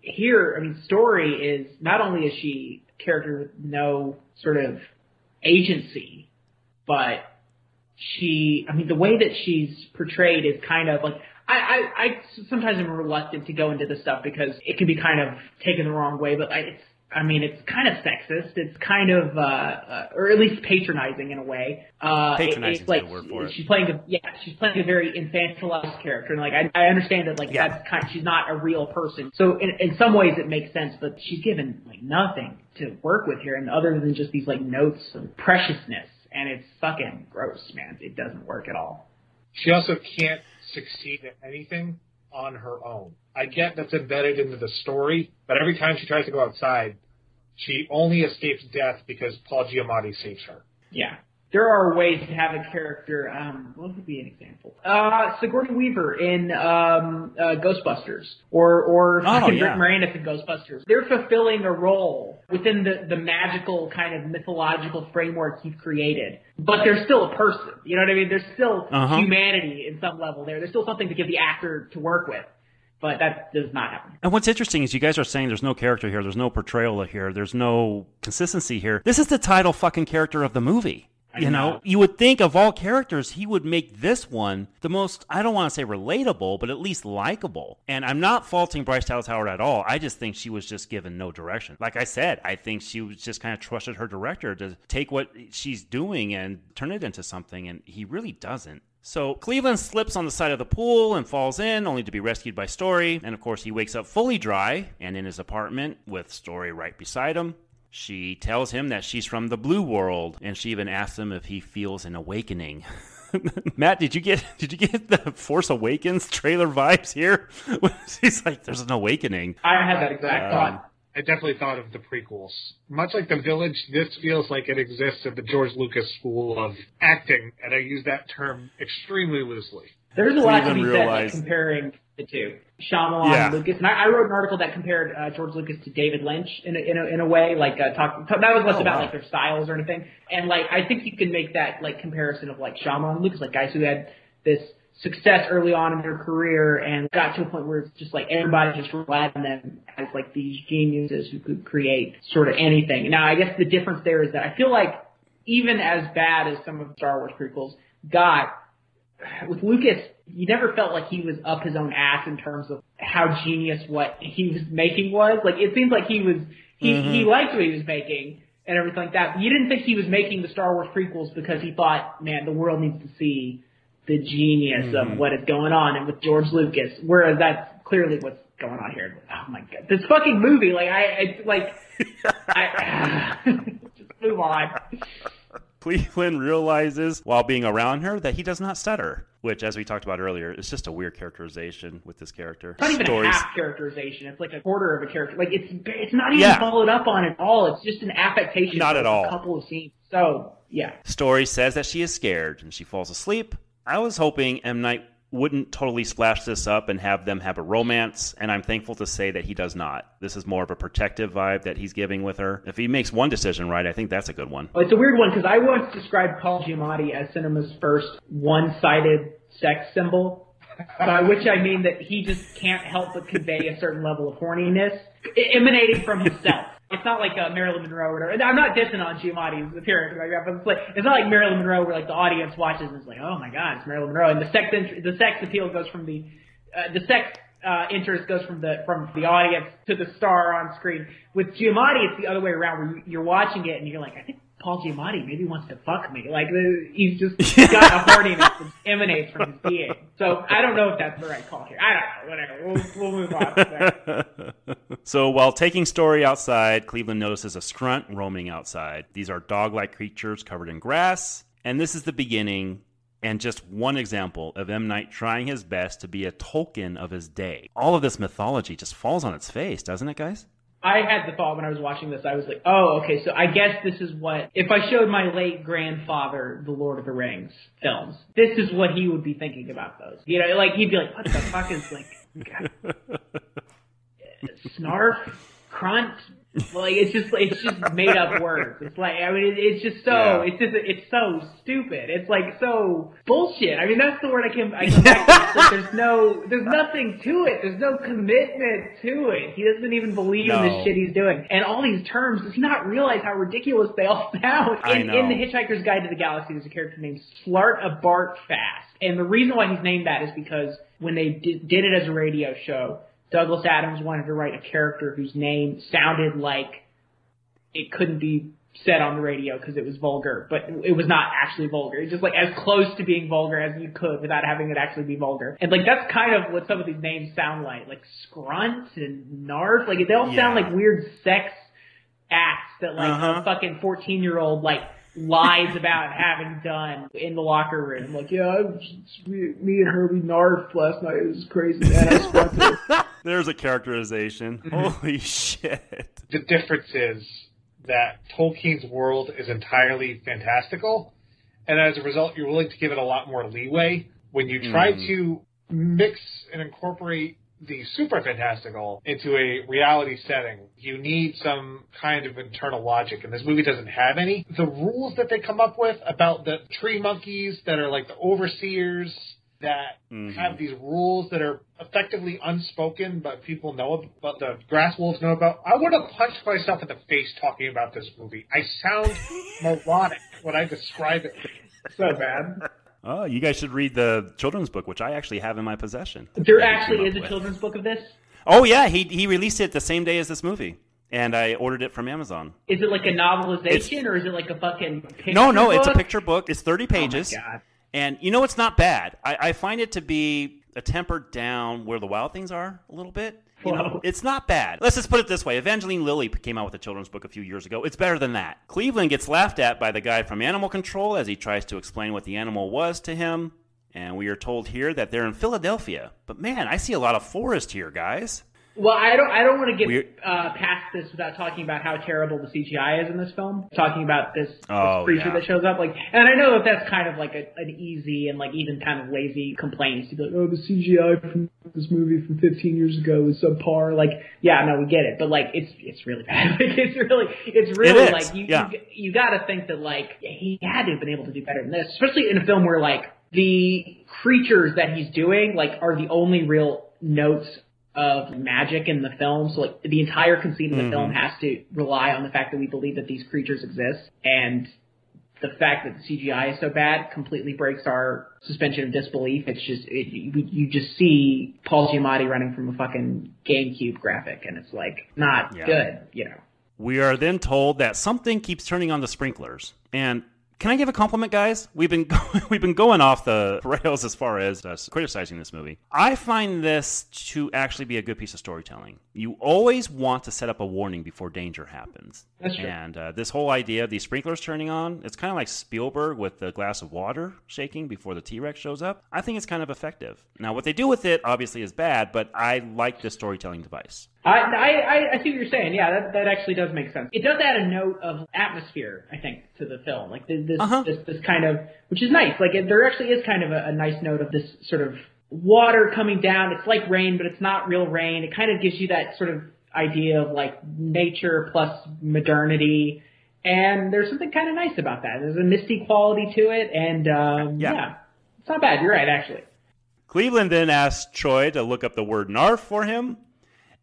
here, I mean, story is not only is she a character with no sort of agency, but she, I mean, the way that she's portrayed is kind of like, I, I, I sometimes am reluctant to go into this stuff because it can be kind of taken the wrong way, but I, it's, I mean, it's kind of sexist. It's kind of, uh, uh or at least patronizing in a way. Uh, Patronizing it's is like a word for it. she's playing a, yeah, she's playing a very infantilized character, and like I, I understand that like Yeah. that's kind. she's not a real person. So in, in some ways it makes sense, but she's given like nothing to work with here, and other than just these like notes of preciousness, and it's fucking gross, man. It doesn't work at all. She also can't succeed at anything on her own. I get that's embedded into the story, but every time she tries to go outside, she only escapes death because Paul Giamatti saves her. Yeah. There are ways to have a character. Um, what would be an example? Uh, Sigourney Weaver in um, uh, Ghostbusters, or or Oh, yeah. Rick Moranis in Ghostbusters. They're fulfilling a role within the the magical kind of mythological framework you've created, but they're still a person. You know what I mean? There's still Uh-huh. humanity in some level there. There's still something to give the actor to work with, but that does not happen. And what's interesting is you guys are saying there's no character here, there's no portrayal here, there's no consistency here. This is the title fucking character of the movie. You know, know. you would think of all characters, he would make this one the most, I don't want to say relatable, but at least likable. And I'm not faulting Bryce Dallas Howard at all. I just think she was just given no direction. Like I said, I think she was just kind of trusted her director to take what she's doing and turn it into something, and he really doesn't. So Cleveland slips on the side of the pool and falls in, only to be rescued by Story. And of course, he wakes up fully dry and in his apartment with Story right beside him. She tells him that she's from the blue world, and she even asks him if he feels an awakening. Matt, did you get did you get the Force Awakens trailer vibes here? He's like, "There's an awakening." I had that exact uh, thought. I definitely thought of the prequels. Much like The Village, this feels like it exists at the George Lucas school of acting, and I use that term extremely loosely. There's a lot to Cleveland be said like, comparing the two, Shyamalan Yeah. and Lucas. And I, I wrote an article that compared uh, George Lucas to David Lynch in a, in a, in a way, like uh, talk, talk. That was less Oh, about wow. like their styles or anything. And like I think you can make that like comparison of like Shyamalan and Lucas, like guys who had this success early on in their career and got to a point where it's just like everybody just relied on them as like these geniuses who could create sort of anything. Now I guess the difference there is that I feel like even as bad as some of the Star Wars prequels got, with Lucas, you never felt like he was up his own ass in terms of how genius what he was making was. Like it seems like he was he he mm-hmm. liked what he was making and everything like that. But you didn't think he was making the Star Wars prequels because he thought, man, the world needs to see the genius of mm-hmm. what is going on and with George Lucas. Whereas that's clearly what's going on here. Oh my god, this fucking movie! Like I, it's like, I, just move on. Cleveland realizes while being around her that he does not stutter, which, as we talked about earlier, is just a weird characterization with this character. It's not even Stories- a half characterization. It's like a quarter of a character. Like it's it's not even Yeah. followed up on at all. It's just an affectation. Not at all. A couple of scenes. So yeah. Story says that she is scared and she falls asleep. I was hoping M. Night wouldn't totally splash this up and have them have a romance, and I'm thankful to say that he does not. This is more of a protective vibe that he's giving with her. If he makes one decision right, I think that's a good one. Well, it's a weird one because I once described Paul Giamatti as cinema's first one-sided sex symbol, by which I mean that he just can't help but convey a certain level of horniness emanating from himself. It's not like uh, Marilyn Monroe or. I'm not dissing on Giamatti's appearance, but it's, like, it's not like Marilyn Monroe where like the audience watches and it's like, oh my god, it's Marilyn Monroe, and the sex the sex appeal goes from the uh, the sex uh, interest goes from the from the audience to the star on screen. With Giamatti, it's the other way around, where you, you're watching it and you're like, I think Paul Giamatti maybe wants to fuck me. Like uh, he's just he's got a horniness that emanates from his being. So I don't know if that's the right call here. I don't know. Whatever. We'll, we'll move on. So while taking Story outside, Cleveland notices a scrunt roaming outside. These are dog like creatures covered in grass, and this is the beginning and just one example of M. Night trying his best to be a Tolkien of his day. All of this mythology just falls on its face, doesn't it, guys? I had the thought when I was watching this, I was like, oh, okay, so I guess this is what, if I showed my late grandfather the Lord of the Rings films, this is what he would be thinking about those. You know, like, he'd be like, what the fuck is, like, snarf, crunt, like, it's just, it's just made up words. It's like, I mean, it, it's just so, Yeah. it's just, it's so stupid. It's like so bullshit. I mean, that's the word I can, I come back to. Like, there's no, there's nothing to it. There's no commitment to it. He doesn't even believe in the shit he's doing. And all these terms, does he not realize how ridiculous they all sound? In, in The Hitchhiker's Guide to the Galaxy, there's a character named Slart a Bart Fast. And the reason why he's named that is because when they did, did it as a radio show, Douglas Adams wanted to write a character whose name sounded like it couldn't be said on the radio because it was vulgar, but it was not actually vulgar. It's just like as close to being vulgar as you could without having it actually be vulgar. And like that's kind of what some of these names sound like, like Scrunt and Narf. Like they all sound like weird sex acts that like Uh-huh. a fucking fourteen year old like lies about having done in the locker room. Like, yeah, I was, me, me and Herbie Narf last night. It was crazy, man. I scrunted. There's a characterization. Mhm. Holy shit. the difference is that Tolkien's world is entirely fantastical, and as a result, you're willing to give it a lot more leeway. When you try mm. to mix and incorporate the super fantastical into a reality setting, you need some kind of internal logic, and this movie doesn't have any. The rules that they come up with about the tree monkeys that are like the overseers that Mhm. have these rules that are effectively unspoken, but people know about the grass wolves know about. I would have punched myself in the face talking about this movie. I sound moronic when I describe it. so bad. Oh, you guys should read the children's book, which I actually have in my possession. There actually is a with. children's book of this. Oh yeah, he he released it the same day as this movie, and I ordered it from Amazon. Is it like a novelization or is it like a fucking picture No, no, it's a picture book. It's thirty Oh pages, God. and you know it's not bad. I, I find it to be a tempered down where the wild things are a little bit. You know, Whoa. it's not bad. Let's just put it this way: Evangeline Lilly came out with a children's book a few years ago. It's better than that. Cleveland gets laughed at by the guy from Animal Control as he tries to explain what the animal was to him. And we are told here that they're in Philadelphia. But man, I see a lot of forest here, guys. Well, I don't. I don't want to get uh, past this without talking about how terrible the CGI is in this film. Talking about this, this Oh, creature yeah. that shows up, like, and I know that that's kind of like a, an easy and like even kind of lazy complaint to be like, oh, the CGI from this movie from 15 years ago is subpar. Like, yeah, no, we get it, but like, it's it's really bad. like, it's really, it's really like you yeah. you, you got to think that like he had to have been able to do better than this, especially in a film where like the creatures that he's doing like are the only real notes of magic in the film. So like the entire conceit of the film mm-hmm. has to rely on the fact that we believe that these creatures exist. And the fact that the CGI is so bad completely breaks our suspension of disbelief. It's just it, you, you just see Paul Giamatti running from a fucking GameCube graphic, and it's like not Yeah. good, you know. We are then told that something keeps turning on the sprinklers. And can I give a compliment, guys? We've been we've been going off the rails as far as us criticizing this movie. I find this to actually be a good piece of storytelling. You always want to set up a warning before danger happens. That's true. And uh, this whole idea of these sprinklers turning on, it's kind of like Spielberg with the glass of water shaking before the T Rex shows up. I think it's kind of effective. Now, what they do with it obviously is bad, but I like this storytelling device. I, I, I- I see what you're saying. Yeah, that, that actually does make sense. It does add a note of atmosphere, I think, to the film. Like this, this, Uh-huh. this, this kind of, which is nice. Like it, there actually is kind of a, a nice note of this sort of water coming down. It's like rain, but it's not real rain. It kind of gives you that sort of idea of like nature plus modernity. And there's something kind of nice about that. There's a misty quality to it, and um, Yeah. yeah, it's not bad. You're right, actually. Cleveland then asks Choi to look up the word narf for him,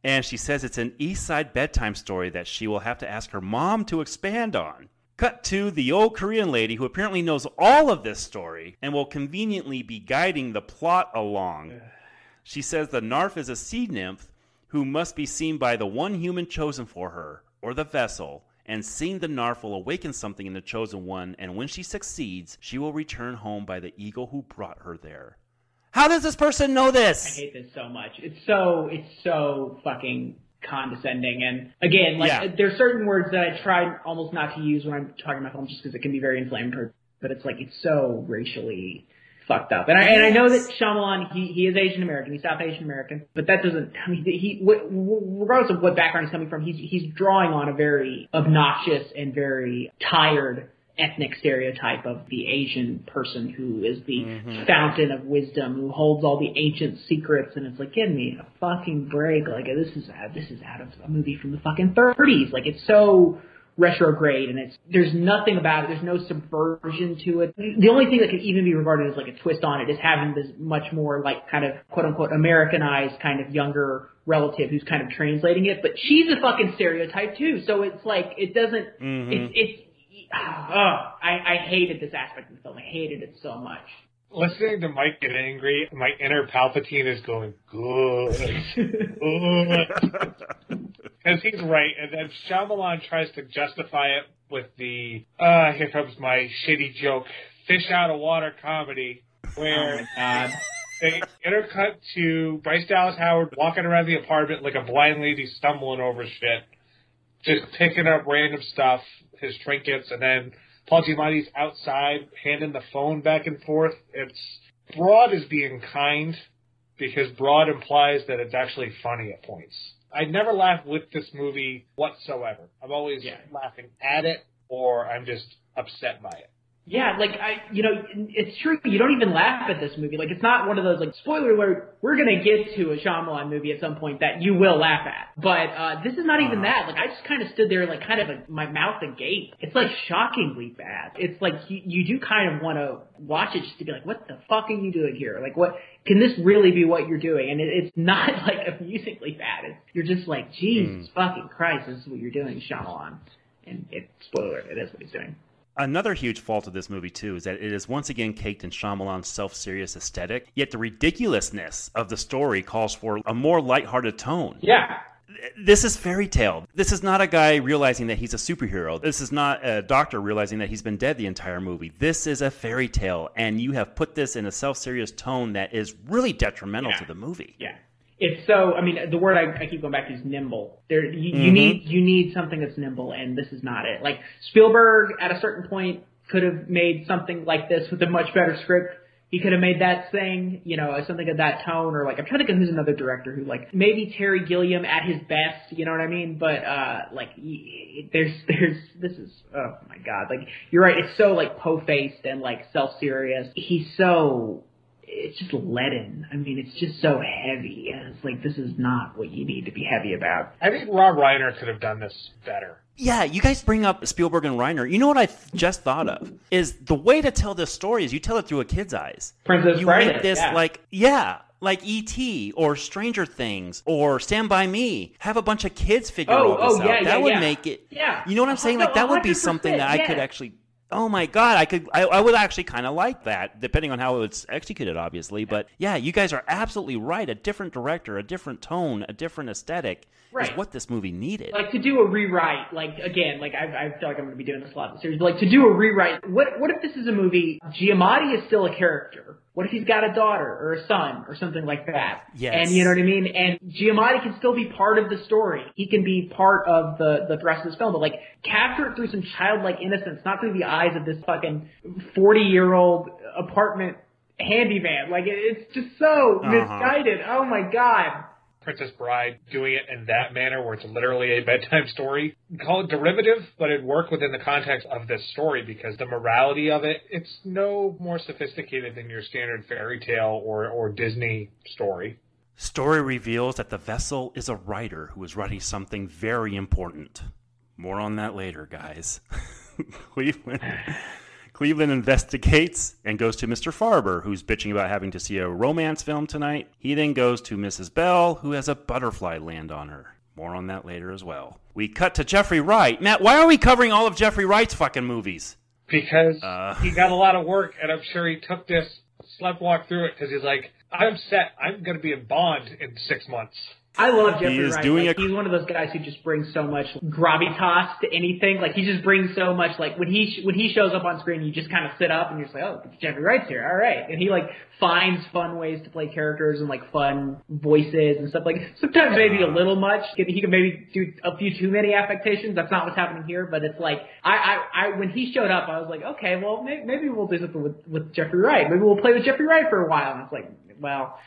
and she says it's an East Side bedtime story that she will have to ask her mom to expand on. Cut to the old Korean lady who apparently knows all of this story and will conveniently be guiding the plot along. She says the Narf is a sea nymph who must be seen by the one human chosen for her, or the vessel, and seeing the Narf will awaken something in the chosen one, and when she succeeds, she will return home by the eagle who brought her there. How does this person know this? I hate this so much. It's so it's so fucking condescending. And again, like Yeah. there's certain words that I try almost not to use when I'm talking about films, just because it can be very inflammatory. But it's like it's so racially fucked up. And I and I know that Shyamalan he he is Asian American, he's South Asian American, but that doesn't. I mean, he regardless of what background he's coming from, he's he's drawing on a very obnoxious and very tired ethnic stereotype of the Asian person who is the mm-hmm. fountain of wisdom, who holds all the ancient secrets, and it's like, give me a fucking break. Like this is out- this is out of a movie from the fucking 30s. Like it's so retrograde, and it's there's nothing about it. There's no subversion to it. The only thing that could even be regarded as like a twist on it is having this much more like kind of quote unquote Americanized kind of younger relative who's kind of translating it. But she's a fucking stereotype too, so it's like it doesn't. Mm-hmm. It's it's. Oh, I, I hated this aspect of the film. I hated it so much. Listening to Mike get angry, my inner Palpatine is going good, good, because he's right. And then Shyamalan tries to justify it with the uh here comes my shitty joke, fish out of water comedy, where God. they intercut to Bryce Dallas Howard walking around the apartment like a blind lady stumbling over shit, just picking up random stuff, his trinkets, and then Paul Giamatti's outside handing the phone back and forth. It's broad is being kind because broad implies that it's actually funny at points. I never laugh with this movie whatsoever. I'm always Yeah. laughing at it or I'm just upset by it. Yeah, like I, you know, it's true. You don't even laugh at this movie. Like it's not one of those like spoiler alert. We're gonna get to a Shyamalan movie at some point that you will laugh at. But uh this is not even that. Like I just kind of stood there like kind of like my mouth agape. It's like shockingly bad. It's like you, you do kind of want to watch it just to be like, what the fuck are you doing here? Like what can this really be what you're doing? And it, it's not like amusingly bad. It's, you're just like, Jesus fucking Christ, this is what you're doing, Shyamalan. And it spoiler, it is what he's doing. Another huge fault of this movie, too, is that it is once again caked in Shyamalan's self serious aesthetic, yet the ridiculousness of the story calls for a more lighthearted tone. Yeah, This is fairy tale. This is not a guy realizing that he's a superhero. This is not a doctor realizing that he's been dead the entire movie. This is a fairy tale, and you have put this in a self serious tone that is really detrimental Yeah. to the movie. Yeah. It's so. I mean, the word I, I keep going back to is nimble. There, you, you Mhm. need you need something that's nimble, and this is not it. Like Spielberg, at a certain point, could have made something like this with a much better script. He could have made that thing, you know, something of that tone, or like I'm trying to think of who's another director who like maybe Terry Gilliam at his best, you know what I mean? But uh like y- there's there's this is oh my god, like you're right, it's so like po faced and like self serious. He's so it's just leaden. I mean, it's just so heavy, and it's like this is not what you need to be heavy about. I think Rob Reiner could have done this better. Yeah, you guys bring up Spielberg and Reiner. You know what I just thought of is the way to tell this story is you tell it through a kid's eyes. Princess you Bride, make this yeah. like yeah, like E.T. or Stranger Things or Stand by Me. Have a bunch of kids figure Oh, all this oh, out. yeah, that would yeah. make it. Yeah. You know what I'm saying? No, Like that would be something that I could actually. Oh my god, I could, I, I would actually kind of like that, depending on how it's executed, obviously. But yeah, you guys are absolutely right. A different director, a different tone, a different aesthetic Right. is what this movie needed. like to do a rewrite, like again, like I, I feel like I'm going to be doing this a lot in the series, but like to do a rewrite. What what if this is a movie? Giamatti is still a character. What if he's got a daughter or a son or something like that? Yes. And you know what I mean? And Giamatti can still be part of the story. He can be part of the the thrust of this film, but like capture it through some childlike innocence, not through the eyes of this fucking forty year old apartment handyman. Like it, it's just so Uh-huh. misguided. Oh my god. Princess Bride doing it in that manner where it's literally a bedtime story. Call it derivative, but it worked within the context of this story because the morality of it, it's no more sophisticated than your standard fairy tale or, or Disney story. Story reveals that the vessel is a writer who is writing something very important. More on that later, guys. Cleveland. Cleveland investigates and goes to Mr. Farber, who's bitching about having to see a romance film tonight. He then goes to Mrs. Bell, who has a butterfly land on her. More on that later as well. We cut to Jeffrey Wright. Matt, why are we covering all of Jeffrey Wright's fucking movies? Because Uh. he got a lot of work, and I'm sure he took this, slept walk through it because he's like, I'm set. I'm going to be in Bond in six months. I love Jeffrey is Wright. doing like, a- he's one of those guys who just brings so much gravitas to anything. Like he just brings so much. Like when he sh- when he shows up on screen, you just kind of sit up and you're just like, oh, Jeffrey Wright's here. All right, and he like finds fun ways to play characters and like fun voices and stuff. Like sometimes maybe a little much. He could maybe do a few too many affectations. That's not what's happening here. But it's like I I, I when he showed up, I was like, okay, well maybe, maybe we'll do something with with Jeffrey Wright. Maybe we'll play with Jeffrey Wright for a while. And it's like, well.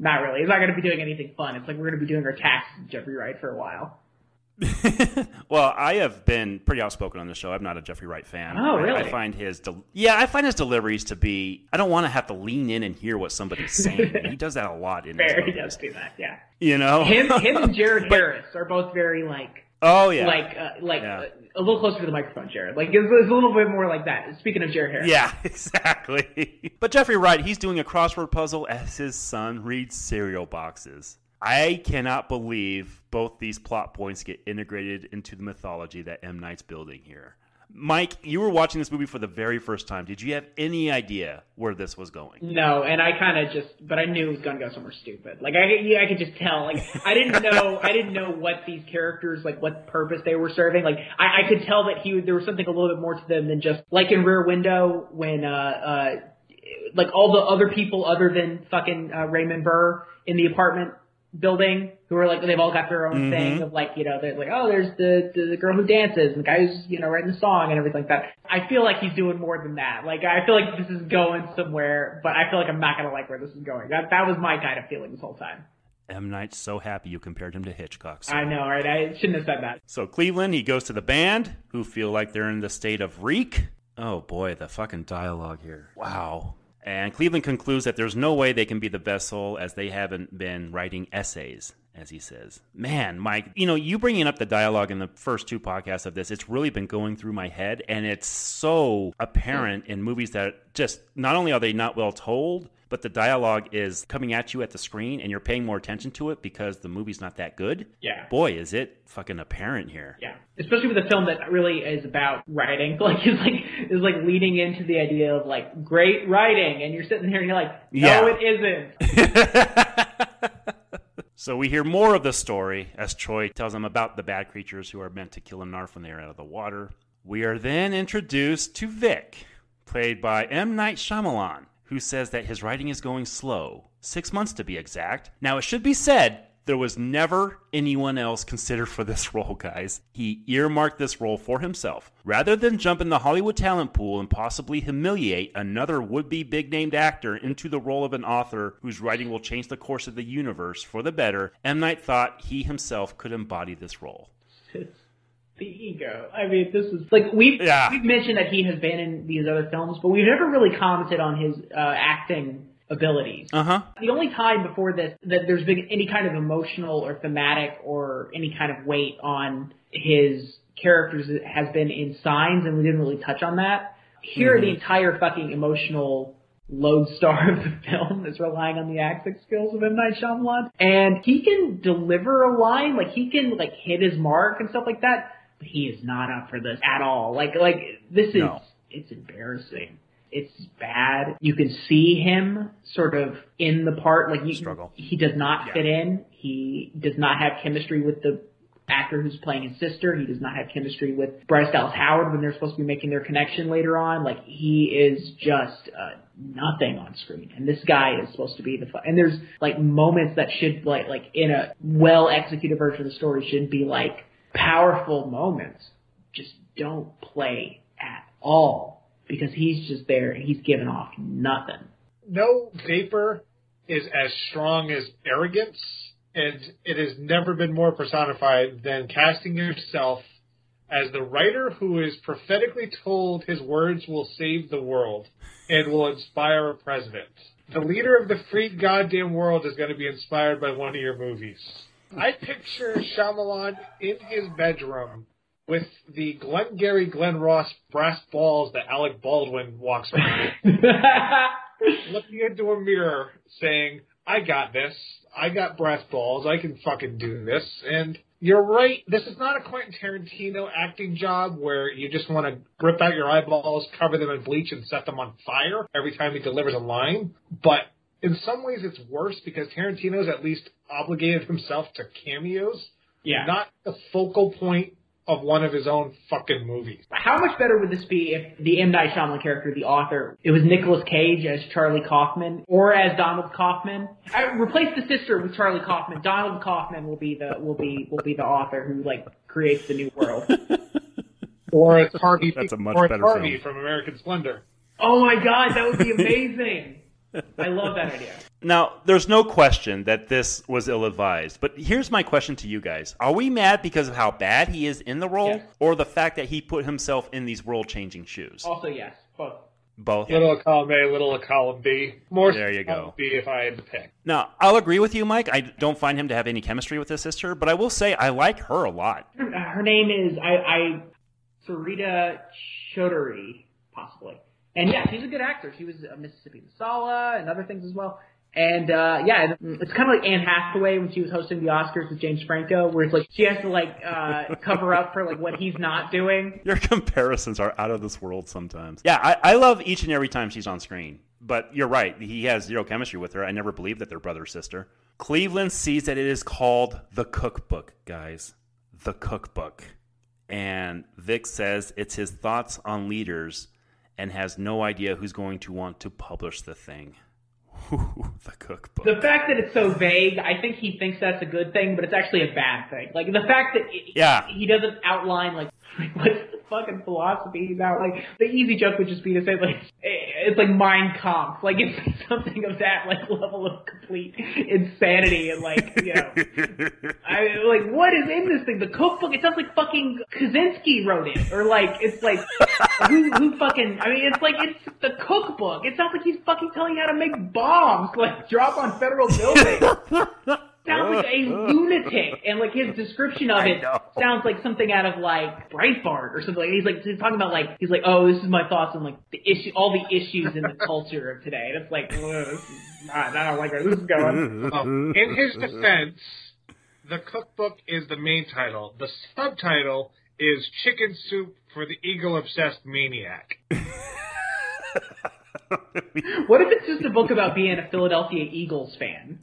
Not really. He's not going to be doing anything fun. It's like we're going to be doing our taxes Jeffrey Wright for a while. well, I have been pretty outspoken on the show. I'm not a Jeffrey Wright fan. Oh, I- I, find his del- yeah, I find his deliveries to be. I don't want to have to lean in and hear what somebody's saying. he does that a lot in his Fair, he does do that. Yeah. You know, Him, him, and Jared Harris are both very like, oh yeah, like, uh, like Yeah. uh, a little closer to the microphone, Jared. Like, it's, it's a little bit more like that. Speaking of Jared Harris, yeah, exactly. but Jeffrey Wright, he's doing a crossword puzzle as his son reads cereal boxes. I cannot believe both these plot points get integrated into the mythology that M Night's building here. Mike, you were watching this movie for the very first time. Did you have any idea where this was going? No, and I kind of just, but I knew it was gonna go somewhere stupid. Like I, yeah, I could just tell. Like I didn't know, I didn't know what these characters, like what purpose they were serving. Like I, I could tell that he, there was something a little bit more to them than just like in Rear Window when, uh, uh, like all the other people other than fucking uh, Raymond Burr in the apartment building who are like they've all got their own mm-hmm. thing of like you know they're like oh there's the, the the girl who dances and the guy who's you know writing the song and everything like that. I feel like he's doing more than that. Like I feel like this is going somewhere, but I feel like I'm not gonna like where this is going. That that was my kind of feeling this whole time. M. Night's so happy you compared him to Hitchcock. So. I know, right? I shouldn't have said that. So Cleveland, he goes to the band, who feel like they're in the state of reek. Oh boy, the fucking dialogue here. Wow. And Cleveland concludes that there's no way they can be the vessel as they haven't been writing essays, as he says. Man, Mike, you know, you bringing up the dialogue in the first two podcasts of this, it's really been going through my head, and it's so apparent in movies that just not only are they not well told, but the dialogue is coming at you at the screen and you're paying more attention to it because the movie's not that good. Yeah. Boy, is it fucking apparent here. Yeah, especially with a film that really is about writing. Like is like is like leading into the idea of like great writing, and you're sitting here and you're like, no, Yeah. it isn't. So we hear more of the story as Choi tells them about the bad creatures who are meant to kill him, Narf when they are out of the water. We are then introduced to Vic, played by M. Night Shyamalan, who says that his writing is going slow, six months to be exact. Now, it should be said, there was never anyone else considered for this role, guys. He earmarked this role for himself. Rather than jump in the Hollywood talent pool and possibly humiliate another would be big named actor into the role of an author whose writing will change the course of the universe for the better, M. Night thought he himself could embody this role. the ego. I mean, this is like we've Yeah. we've mentioned that he has been in these other films, but we've never really commented on his uh, acting abilities. Uh huh. The only time before this that there's been any kind of emotional or thematic or any kind of weight on his characters has been in Signs, and we didn't really touch on that. Here, the entire fucking emotional lodestar of the film is relying on the acting skills of M Night Shyamalan, and he can deliver a line like he can like hit his mark and stuff like that. But he is not up for this at all. Like like this is No. it's embarrassing. It's bad. You can see him sort of in the part, like you, Struggle. He does not fit in. He does not have chemistry with the actor who's playing his sister. He does not have chemistry with Bryce Dallas Howard when they're supposed to be making their connection later on. Like he is just uh, nothing on screen, and this guy is supposed to be the. Fu- and there's like moments that should like like in a well executed version of the story should be like powerful moments. Just don't play at all because he's just there and he's giving off nothing. no vapor is as strong as arrogance, and it has never been more personified than casting yourself as the writer who is prophetically told his words will save the world and will inspire a president. The leader of the free goddamn world is going to be inspired by one of your movies. I picture Shyamalan in his bedroom with the Glengarry Glen Ross brass balls that Alec Baldwin walks around looking into a mirror saying, I got this. I got brass balls. I can fucking do this. And you're right. This is not a Quentin Tarantino acting job where you just want to rip out your eyeballs, cover them in bleach, and set them on fire every time he delivers a line. But in some ways, it's worse because Tarantino's at least obligated himself to cameos, yeah. not the focal point of one of his own fucking movies. How much better would this be if the M. Night Shyamalan character, the author, it was Nicolas Cage as Charlie Kaufman or as Donald Kaufman? I replace the sister with Charlie Kaufman. Donald Kaufman will be the will be will be the author who like creates the new world. Or it's Harvey, That's a much or it's better Harvey film. from American Splendor. oh my god, that would be amazing! I love that idea. Now, there's no question that this was ill advised, but here's my question to you guys. Are we mad because of how bad he is in the role, Yes. or the fact that he put himself in these world changing shoes? Also, yes, both. Both. Little a column A, little a column B. More There you go. B if I had to pick. Now, I'll agree with you, Mike. I don't find him to have any chemistry with his sister, but I will say I like her a lot. Her, her name is I, I Sarita Choudhury, possibly. And yeah, she's a good actor. She was a Mississippi Masala and other things as well. And uh yeah, it's kind of like Anne Hathaway when she was hosting the Oscars with James Franco, where it's like she has to like uh cover up for like what he's not doing. Your comparisons are out of this world sometimes. Yeah, I, I love each and every time she's on screen. But you're right. He has zero chemistry with her. I never believed that they're brother sister. Cleveland sees that it is called the cookbook, guys. The cookbook. And Vic says it's his thoughts on leaders and has no idea who's going to want to publish the thing. Ooh, the cookbook. The fact that it's so vague, I think he thinks that's a good thing, but it's actually a bad thing. Like the fact that it, Yeah. he doesn't outline like what's the fucking philosophy about like the easy joke would just be to say like eh, it's like Mein Kampf. like it's something of that like level of complete insanity and like you know I like what is in this thing? The cookbook. It sounds like fucking Kaczynski wrote it, or like it's like who who fucking. I mean, it's like it's the cookbook. It sounds like he's fucking telling you how to make bombs, like drop on federal buildings. Sounds like a oh. lunatic, and like his description of it sounds like something out of like Breitbart or something. Like he's like he's talking about like he's like oh this is my thoughts on like the issue all the issues in the culture of today. And it's like ugh, this is not, I don't like where this is going. In his defense, the cookbook is the main title. The subtitle is Chicken Soup for the Eagle Obsessed Maniac. What if it's just a book about being a Philadelphia Eagles fan?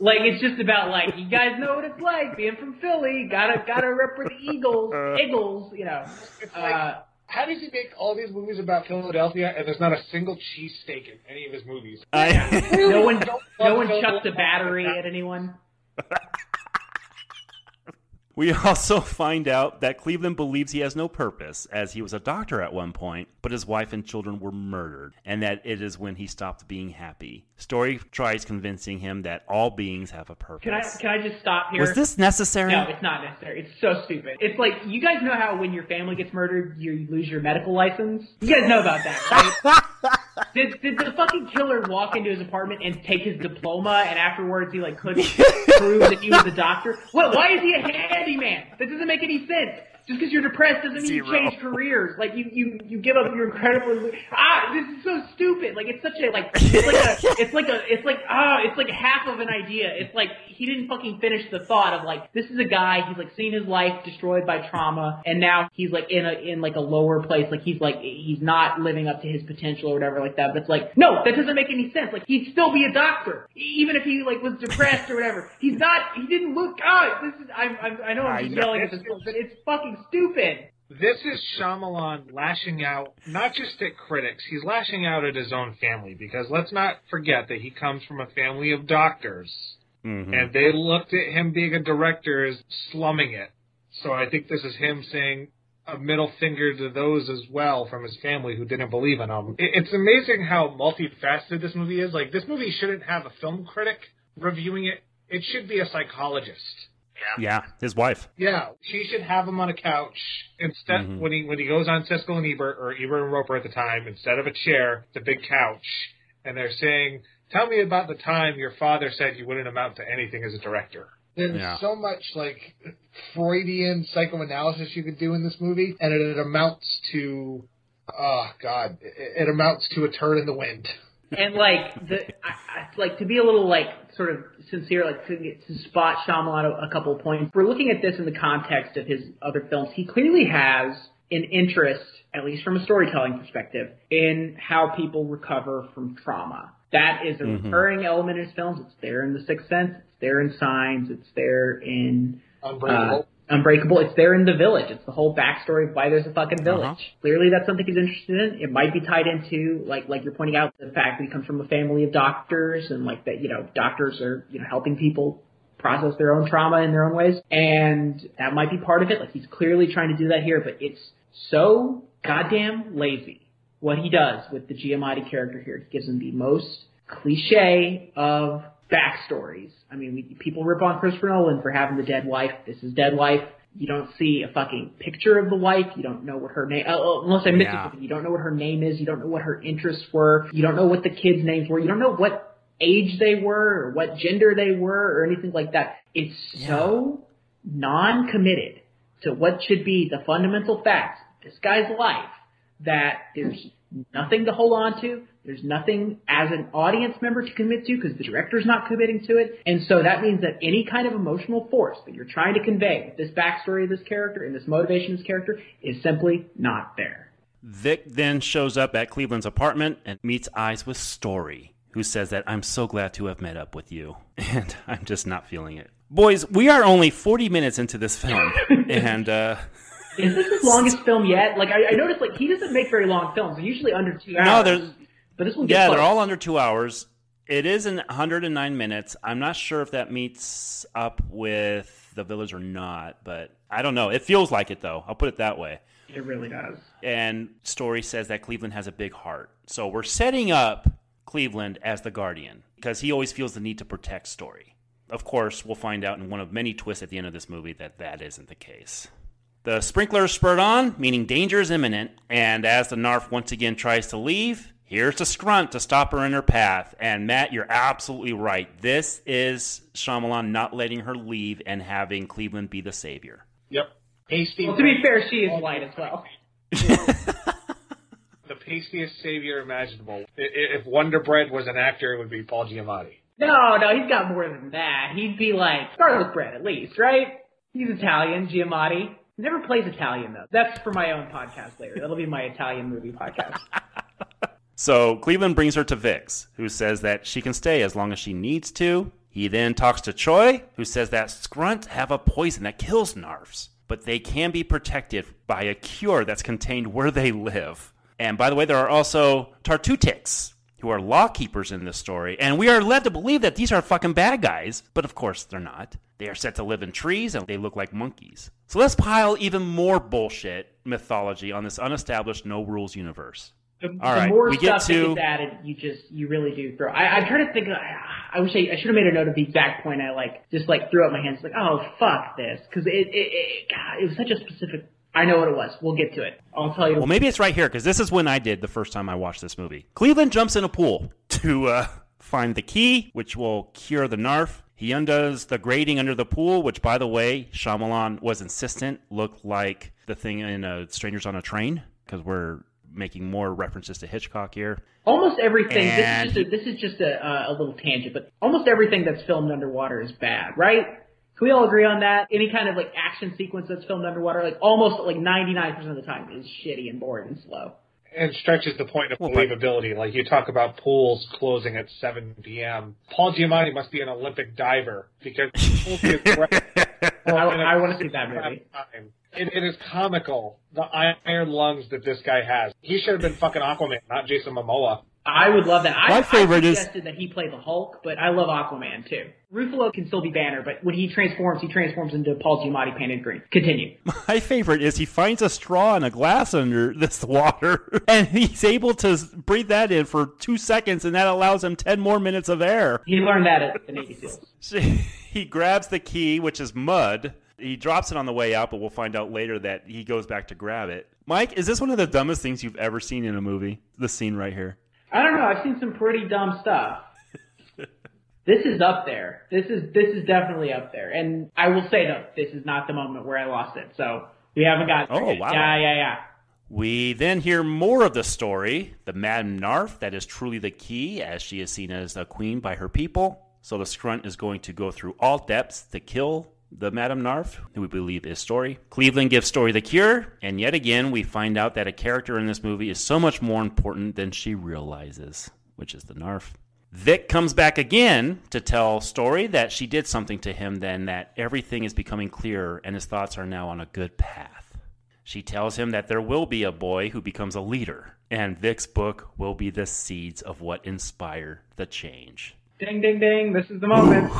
Like it's just about like you guys know what it's like being from Philly. Gotta gotta rep for the Eagles. Eagles, you know. It's like, Uh, how does he make all these movies about Philadelphia and there's not a single cheesesteak in any of his movies? I, no one no one Phil- chucks a battery at anyone. We also find out that Cleveland believes he has no purpose, as he was a doctor at one point, but his wife and children were murdered, and that it is when he stopped being happy. Story tries convincing him that all beings have a purpose. Can I can I just stop here? Was this necessary? No, it's not necessary. It's so stupid. It's like you guys know how when your family gets murdered, you lose your medical license. You guys know about that, right? did, did the fucking killer walk into his apartment and take his diploma, and afterwards he like couldn't prove that he was a doctor? What? Why is he a handyman? That doesn't make any sense. Just because you're depressed doesn't mean you change careers. Like you, you, you give up your incredible. Ah, this is so stupid. Like it's such a like it's like a it's like a it's like ah it's like half of an idea. It's like he didn't fucking finish the thought of like this is a guy he's like seen his life destroyed by trauma and now he's like in a in like a lower place. Like he's like he's not living up to his potential or whatever like that. But it's like no, that doesn't make any sense. Like he'd still be a doctor even if he like was depressed or whatever. He's not. He didn't look. Ah, this is. I'm. I'm I know I'm I just know. yelling at this, but it's fucking stupid. This is Shyamalan lashing out not just at critics, he's lashing out at his own family because let's not forget that he comes from a family of doctors Mhm. and they looked at him being a director as slumming it. So I think this is him saying a middle finger to those as well from his family who didn't believe in him. It's amazing how multifaceted this movie is. Like this movie shouldn't have a film critic reviewing it. It should be a psychologist. Yeah, his wife. Yeah, she should have him on a couch instead Mhm. when he when he goes on Siskel and Ebert or Ebert and Roeper at the time. Instead of a chair, a big couch, and they're saying, "Tell me about the time your father said you wouldn't amount to anything as a director." There's Yeah. so much like Freudian psychoanalysis you could do in this movie, and it, it amounts to, oh god, it, it amounts to a turn in the wind. And like the, I, I, like to be a little like sort of sincere, like to, get- to spot Shyamalan a, a couple of points. We're looking at this in the context of his other films. He clearly has an interest, at least from a storytelling perspective, in how people recover from trauma. That is a recurring element in his films. It's there in The Sixth Sense. It's there in Signs. It's there in Unbreakable. uh, Unbreakable. It's there in the village. It's the whole backstory of why there's a fucking village. Uh-huh. Clearly, that's something he's interested in. It might be tied into, like, like you're pointing out, the fact that he comes from a family of doctors and like that, you know, doctors are, you know, helping people process their own trauma in their own ways. And that might be part of it. Like, he's clearly trying to do that here, but it's so goddamn lazy what he does with the Giamatti character here. He gives him the most cliche of backstories. I mean, we, people rip on Christopher Nolan for having the dead wife. This is dead wife. You don't see a fucking picture of the wife. You don't know what her name. Uh, uh, unless I missed Yeah. something. You don't know what her name is. You don't know what her interests were. You don't know what the kids' names were. You don't know what age they were or what gender they were or anything like that. It's so non-committed to what should be the fundamental facts of this guy's life that there's nothing to hold on to. There's nothing as an audience member to commit to because the director's not committing to it. And so that means that any kind of emotional force that you're trying to convey with this backstory of this character and this motivation of this character is simply not there. Vic then shows up at Cleveland's apartment and meets eyes with Story, who says that I'm so glad to have met up with you. And I'm just not feeling it. Boys, we are only 40 minutes into this film. and, uh, Is this his longest film yet? Like I, I noticed, like he doesn't make very long films. They're usually under two hours. no, they're, but this one gets yeah, they're all under two hours. It is in 109 minutes. I'm not sure if that meets up with The Village or not, but I don't know. It feels like it, though. I'll put it that way. It really does. and Story says that Cleveland has a big heart. So we're setting up Cleveland as the guardian because he always feels the need to protect Story. Of course, we'll find out in one of many twists at the end of this movie that that isn't the case. The sprinklers spurred on, meaning danger is imminent, and as the Narf once again tries to leave, here's the Scrunt to stop her in her path. And Matt, you're absolutely right. This is Shyamalan not letting her leave and having Cleveland be the savior. Yep. Pasty. Well, to be fair, she is white as well. the pastiest savior imaginable. I- i- If Wonder Bread was an actor, it would be Paul Giamatti. No, no, he's got more than that. He'd be like Scarlet Bread at least, right? He's Italian, Giamatti. He never plays Italian though. That's for my own podcast later. That'll be my Italian movie podcast. So Cleveland brings her to Vix, who says that she can stay as long as she needs to. He then talks to Choi, who says that Scrunt have a poison that kills Narfs, but they can be protected by a cure that's contained where they live. And by the way, there are also Tartutics, who are law keepers in this story, and we are led to believe that these are fucking bad guys, but of course they're not. They are said to live in trees and they look like monkeys. So let's pile even more bullshit mythology on this unestablished no rules universe. The, All the right, more we get stuff to- that gets added, you just you really do throw. I, I'm trying to think. I wish I, I should have made a note of the exact point. I like just like threw up my hands like, oh fuck this, because it it, it God, it was such a specific. I know what it was. We'll get to it. I'll tell you. Well, maybe it's right here because this is when I did the first time I watched this movie. Cleveland jumps in a pool to uh, find the key, which will cure the Narf. He undoes the grating under the pool, which, by the way, Shyamalan was insistent looked like the thing in uh, Strangers on a Train, because we're making more references to Hitchcock here. Almost everything. And- This is just a, this is just a, uh, a little tangent, but almost everything that's filmed underwater is bad, right? Can we all agree on that? Any kind of like action sequence that's filmed underwater, like almost like 99% of the time, is shitty and boring and slow. and stretches the point of Well, believability. Like you talk about pools closing at 7 p.m. Paul Giamatti must be an Olympic diver because pools get wet I, I want to see that movie. time. It, it is comical the iron lungs that this guy has. He should have been fucking Aquaman, not Jason Momoa. I would love that. I, My favorite I is- that he play the Hulk, but I love Aquaman too. Ruffalo can still be Banner, but when he transforms, he transforms into Paul Giamatti painted green. Continue. My favorite is he finds a straw and a glass under this water, and he's able to breathe that in for two seconds, and that allows him 10 more minutes of air. He learned that at the Navy SEALs. he grabs the key, which is mud. He drops it on the way out, but we'll find out later that he goes back to grab it. Mike, is this one of the dumbest things you've ever seen in a movie? This scene right here. I don't know. I've seen some pretty dumb stuff. this is up there. This is this is definitely up there. And I will say though, this is not the moment where I lost it. So we haven't got. Oh, wow. Yeah, yeah, yeah. We then hear more of the story. The Madam Narf, that is truly the key, as she is seen as a queen by her people. So the Scrunt is going to go through all depths to kill the Madam Narf, who we believe is Story. Cleveland gives Story the cure, and yet again we find out that a character in this movie is so much more important than she realizes, which is the Narf. Vic comes back again to tell Story that she did something to him, then that everything is becoming clearer and his thoughts are now on a good path. She tells him that there will be a boy who becomes a leader, and Vic's book will be the seeds of what inspire the change. Ding, ding, ding. This is the moment.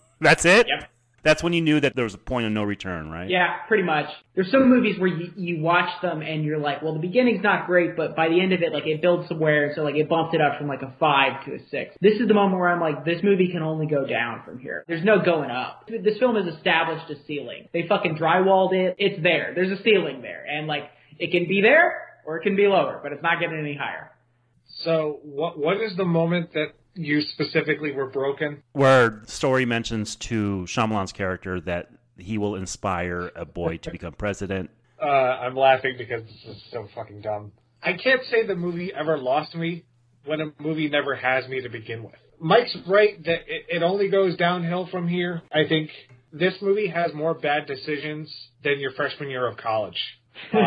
That's it? Yep. That's when you knew that there was a point of no return, right? Yeah, pretty much. There's some movies where you, you watch them and you're like, well, the beginning's not great, but by the end of it, like, it builds somewhere, so, like, it bumped it up from, like, a 5 to a 6. This is the moment where I'm like, this movie can only go down from here. There's no going up. This film has established a ceiling. They fucking drywalled it. It's there. There's a ceiling there. And, like, it can be there, or it can be lower, but it's not getting any higher. So what what is the moment that you specifically were broken? Where Story mentions to Shyamalan's character that he will inspire a boy to become president. Uh, I'm laughing because this is so fucking dumb. I can't say the movie ever lost me when a movie never has me to begin with. Mike's right that it, it only goes downhill from here. I think this movie has more bad decisions than your freshman year of college. oh,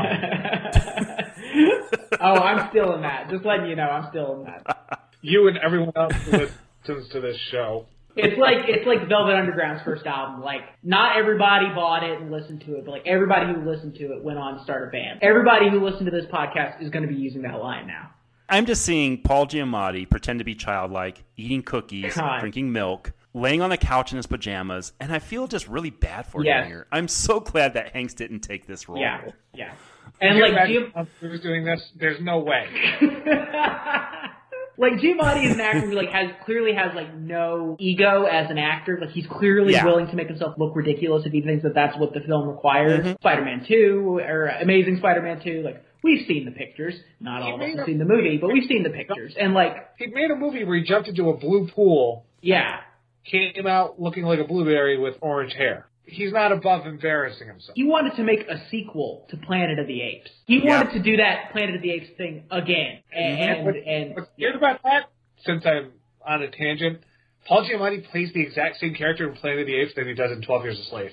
I'm still in that. Just letting you know, I'm still in that. You and everyone else who listens to this show. It's like it's like Velvet Underground's first album. Like not everybody bought it and listened to it, but like everybody who listened to it went on to start a band. Everybody who listened to this podcast is going to be using that line now. I'm just seeing Paul Giamatti pretend to be childlike, eating cookies, God. drinking milk, laying on the couch in his pajamas, and I feel just really bad for Yes. him here. I'm so glad that Hanks didn't take this role. Yeah, yeah. And Can you like imagine Jim, Tom doing this? There's no way. like Giamatti is an actor who like has clearly has like no ego as an actor. Like he's clearly Yeah. willing to make himself look ridiculous if he thinks that that's what the film requires. Mm-hmm. Spider-Man Two or Amazing Spider-Man Two, like we've seen the pictures. Not all of us have seen the movie, but we've seen the pictures. And like, He made a movie where he jumped into a blue pool, yeah, came out looking like a blueberry with orange hair. He's not above embarrassing himself. he wanted to make a sequel to Planet of the Apes. He Yeah. wanted to do that Planet of the Apes thing again. And mm-hmm. What- and, What's weird about that, since I'm on a tangent, Paul Giamatti plays the exact same character in Planet of the Apes that he does in 12 Years a Slave.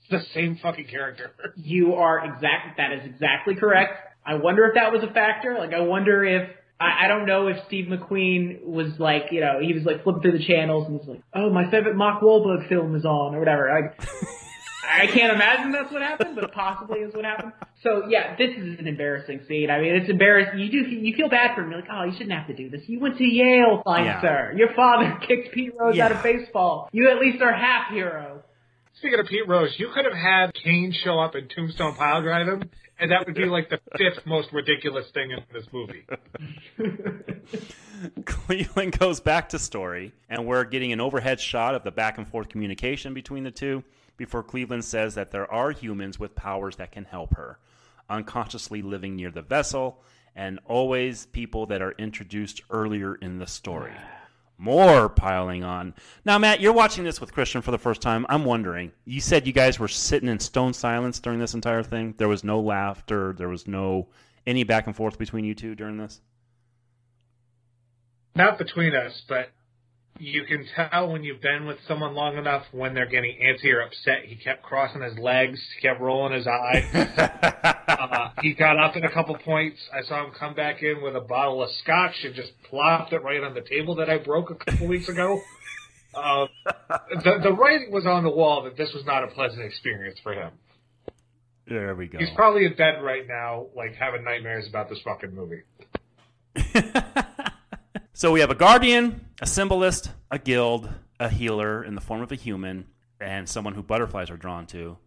It's the same fucking character. you are exact. That is exactly correct. I wonder if that was a factor. Like, I wonder if I, I don't know if Steve McQueen was like, you know, he was like flipping through the channels and was like, oh, my favorite Mark Wahlberg film is on or whatever. Like, I can't imagine that's what happened, but possibly is what happened. So yeah, this is an embarrassing scene. I mean, it's embarrassing. You do you feel bad for him. You're like, oh, you shouldn't have to do this. You went to Yale, fine Yeah. sir. Your father kicked Pete Rose Yeah. out of baseball. You at least are half hero. Speaking of Pete Rose, you could have had Kane show up and Tombstone pile drive him, and that would be like the fifth most ridiculous thing in this movie. Cleveland goes back to story, and we're getting an overhead shot of the back and forth communication between the two before Cleveland says that there are humans with powers that can help her, unconsciously living near the vessel, and always people that are introduced earlier in the story. More piling on. Now, Matt, you're watching this with Christian for the first time. I'm wondering. You said you guys were sitting in stone silence during this entire thing. There was no laughter. There was no any back and forth between you two during this. Not between us, but you can tell when you've been with someone long enough when they're getting antsy or upset. He kept crossing his legs, he kept rolling his eyes. he got up at a couple points. I saw him come back in with a bottle of scotch and just plopped it right on the table that I broke a couple weeks ago. Uh, the, the writing was on the wall that this was not a pleasant experience for him. There we go. He's probably in bed right now, like having nightmares about this fucking movie. So we have a guardian, a symbolist, a guild, a healer in the form of a human, and someone who butterflies are drawn to.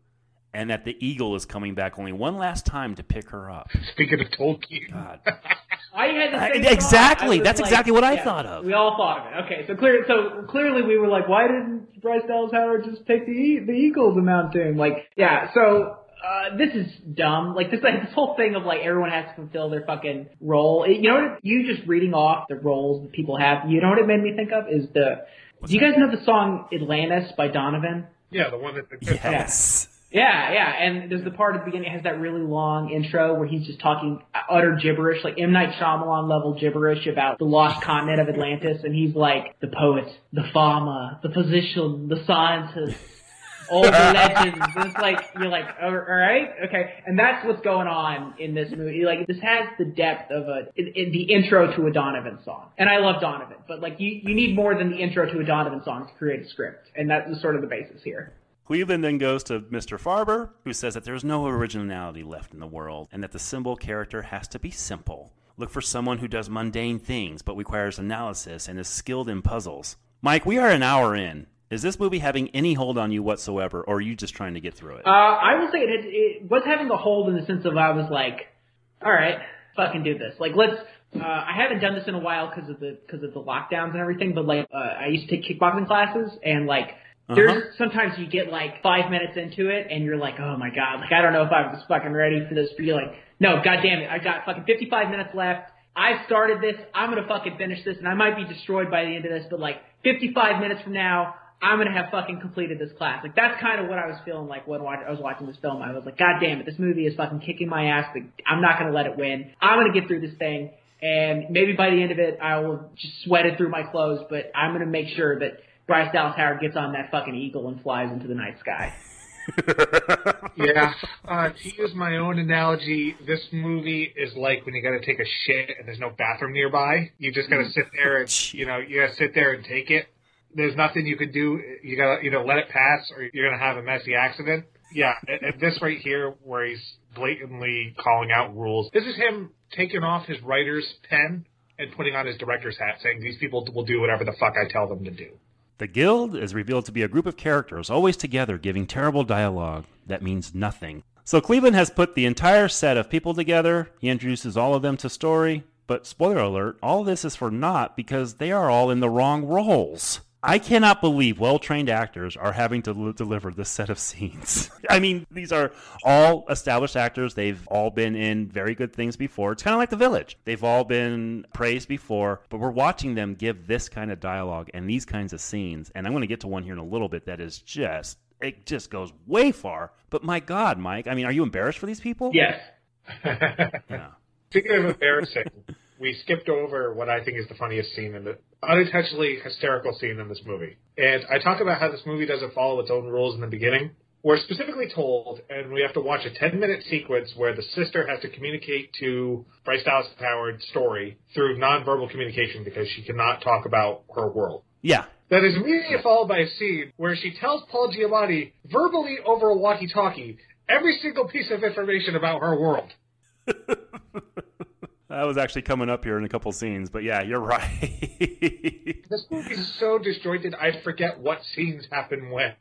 And that the eagle is coming back only one last time to pick her up. Speaking of Tolkien, God. I had the I- same thought. exactly. I That's like- exactly what I yeah, thought of. We all thought of it. Okay, so clear. So clearly, we were like, why didn't Bryce Dallas Howard just take the E- the Eagles to Mount Doom? Like, yeah. So uh, this is dumb. Like this, like this whole thing of like everyone has to fulfill their fucking role. It- you know what? You just reading off the roles that people have. You know what it made me think of is the. do you guys know the song Atlantis by Donovan? yeah, the one that The Yes. Yeah, yeah, yeah, and there's the part at the beginning that has that really long intro where he's just talking utter gibberish, like M Night Shyamalan level gibberish about the lost continent of Atlantis, and he's like the poet, the farmer, the physician, the scientist, all the legends. And it's like you're like, all right, okay, and that's what's going on in this movie. Like this has the depth of a in, in the intro to a Donovan song, and I love Donovan, but like you you need more than the intro to a Donovan song to create a script, and that's sort of the basis here. Cleveland then goes to Mr. Farber, who says that there's no originality left in the world and that the symbol character has to be simple. Look for someone who does mundane things but requires analysis and is skilled in puzzles. Mike, we are an hour in. Is this movie having any hold on you whatsoever, or are you just trying to get through it? Uh, I will say it, it, was having a hold in the sense of I was like, all right, fucking do this. Like, let's. Uh, I haven't done this in a while because of the because of the lockdowns and everything. But like, uh, I used to take kickboxing classes, and like, there's Uh-huh. sometimes you get like five minutes into it, and you're like, oh my god, like I don't know if I was fucking ready for this. But you're like, no, god damn it, I got fucking 55 minutes left. I started this. I'm gonna fucking finish this, and I might be destroyed by the end of this. But like, 55 minutes from now, I'm gonna have fucking completed this class. Like that's kind of what I was feeling like when I was watching this film. I was like, God damn it, this movie is fucking kicking my ass. Like, I'm not gonna let it win. I'm gonna get through this thing, and maybe by the end of it, I will just sweat it through my clothes. But I'm gonna make sure that Bryce Dallas Howard gets on that fucking eagle and flies into the night sky. Yeah. Uh, to use my own analogy, this movie is like when you got to take a shit and there's no bathroom nearby. You just got to sit there and you know you got to sit there and take it. There's nothing you can do. You got to you know let it pass, or you're gonna have a messy accident. Yeah, and, and this right here, where he's blatantly calling out rules. This is him taking off his writer's pen and putting on his director's hat, saying these people will do whatever the fuck I tell them to do. The Guild is revealed to be a group of characters always together giving terrible dialogue that means nothing. So Cleveland has put the entire set of people together. He introduces all of them to story, but spoiler alert, all this is for naught because they are all in the wrong roles. I cannot believe well trained actors are having to l- deliver this set of scenes. I mean, these are all established actors. They've all been in very good things before. It's kind of like The Village. They've all been praised before, but we're watching them give this kind of dialogue and these kinds of scenes. And I'm going to get to one here in a little bit that is just, it just goes way far. But my God, Mike, I mean, are you embarrassed for these people? Yes. Yeah. Speaking of embarrassing, we skipped over what I think is the funniest scene in the unintentionally hysterical scene in this movie. And I talk about how this movie doesn't follow its own rules in the beginning. We're specifically told, and we have to watch a 10 minute sequence where the sister has to communicate to Bryce Dallas Howard's story through nonverbal communication because she cannot talk about her world. Yeah. That is immediately followed by a scene where she tells Paul Giamatti verbally over a walkie talkie every single piece of information about her world. That was actually coming up here in a couple scenes, but yeah, you're right. This movie's so disjointed, I forget what scenes happen when.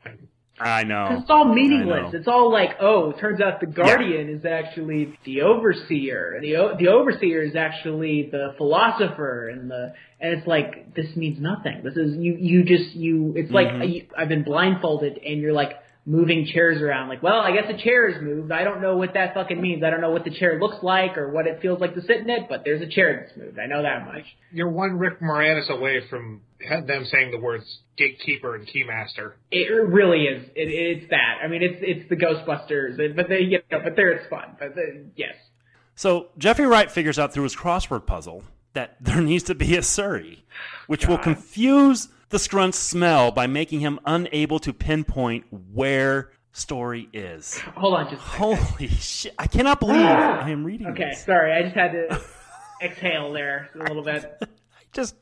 I know. It's all meaningless. It's all like, oh, it turns out the guardian is actually the overseer, and the o- the overseer is actually the philosopher, and the and it's like this means nothing. This is you you just you. It's like Mm-hmm. you, I've been blindfolded, and you're like, moving chairs around. Like, well, I guess a chair is moved. I don't know what that fucking means. I don't know what the chair looks like or what it feels like to sit in it, but there's a chair that's moved. I know that much. You're one Rick Moranis away from them saying the words gatekeeper and keymaster. It really is. It, it's that. I mean, it's it's the Ghostbusters, but they you know, but there it's fun. But the, yes. So Jeffrey Wright figures out through his crossword puzzle that there needs to be a Surrey, which will confuse the Scrunt's smell by making him unable to pinpoint where Story is. Hold on, just. Holy shit! I cannot believe I am reading Okay, this. sorry. I just had to exhale there a little bit. I just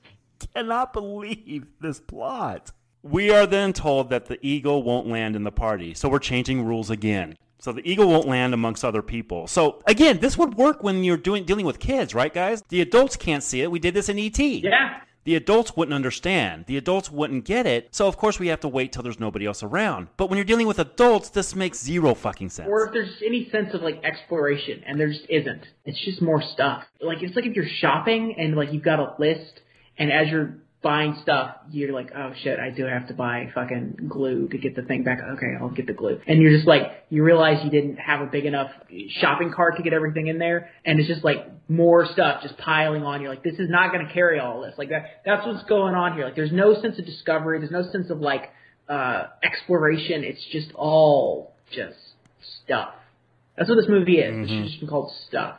cannot believe this plot. We are then told that the eagle won't land in the party, so we're changing rules again. So the eagle won't land amongst other people. So again, this would work when you're doing dealing with kids, right, guys? The adults can't see it. We did this in ET. Yeah. The adults wouldn't understand. The adults wouldn't get it. So of course we have to wait till there's nobody else around. But when you're dealing with adults, this makes zero fucking sense. Or if there's any sense of like exploration, and there just isn't. It's just more stuff. Like it's like if you're shopping and like you've got a list, and as you're buying stuff, you're like, oh shit, I do have to buy fucking glue to get the thing back. Okay, I'll get the glue. And you're just like, you realize you didn't have a big enough shopping cart to get everything in there, and it's just like more stuff just piling on. You're like, this is not going to carry all this. Like that. That's what's going on here. Like there's no sense of discovery. There's no sense of like uh exploration. It's just all just stuff. That's what this movie is. It should just be called stuff.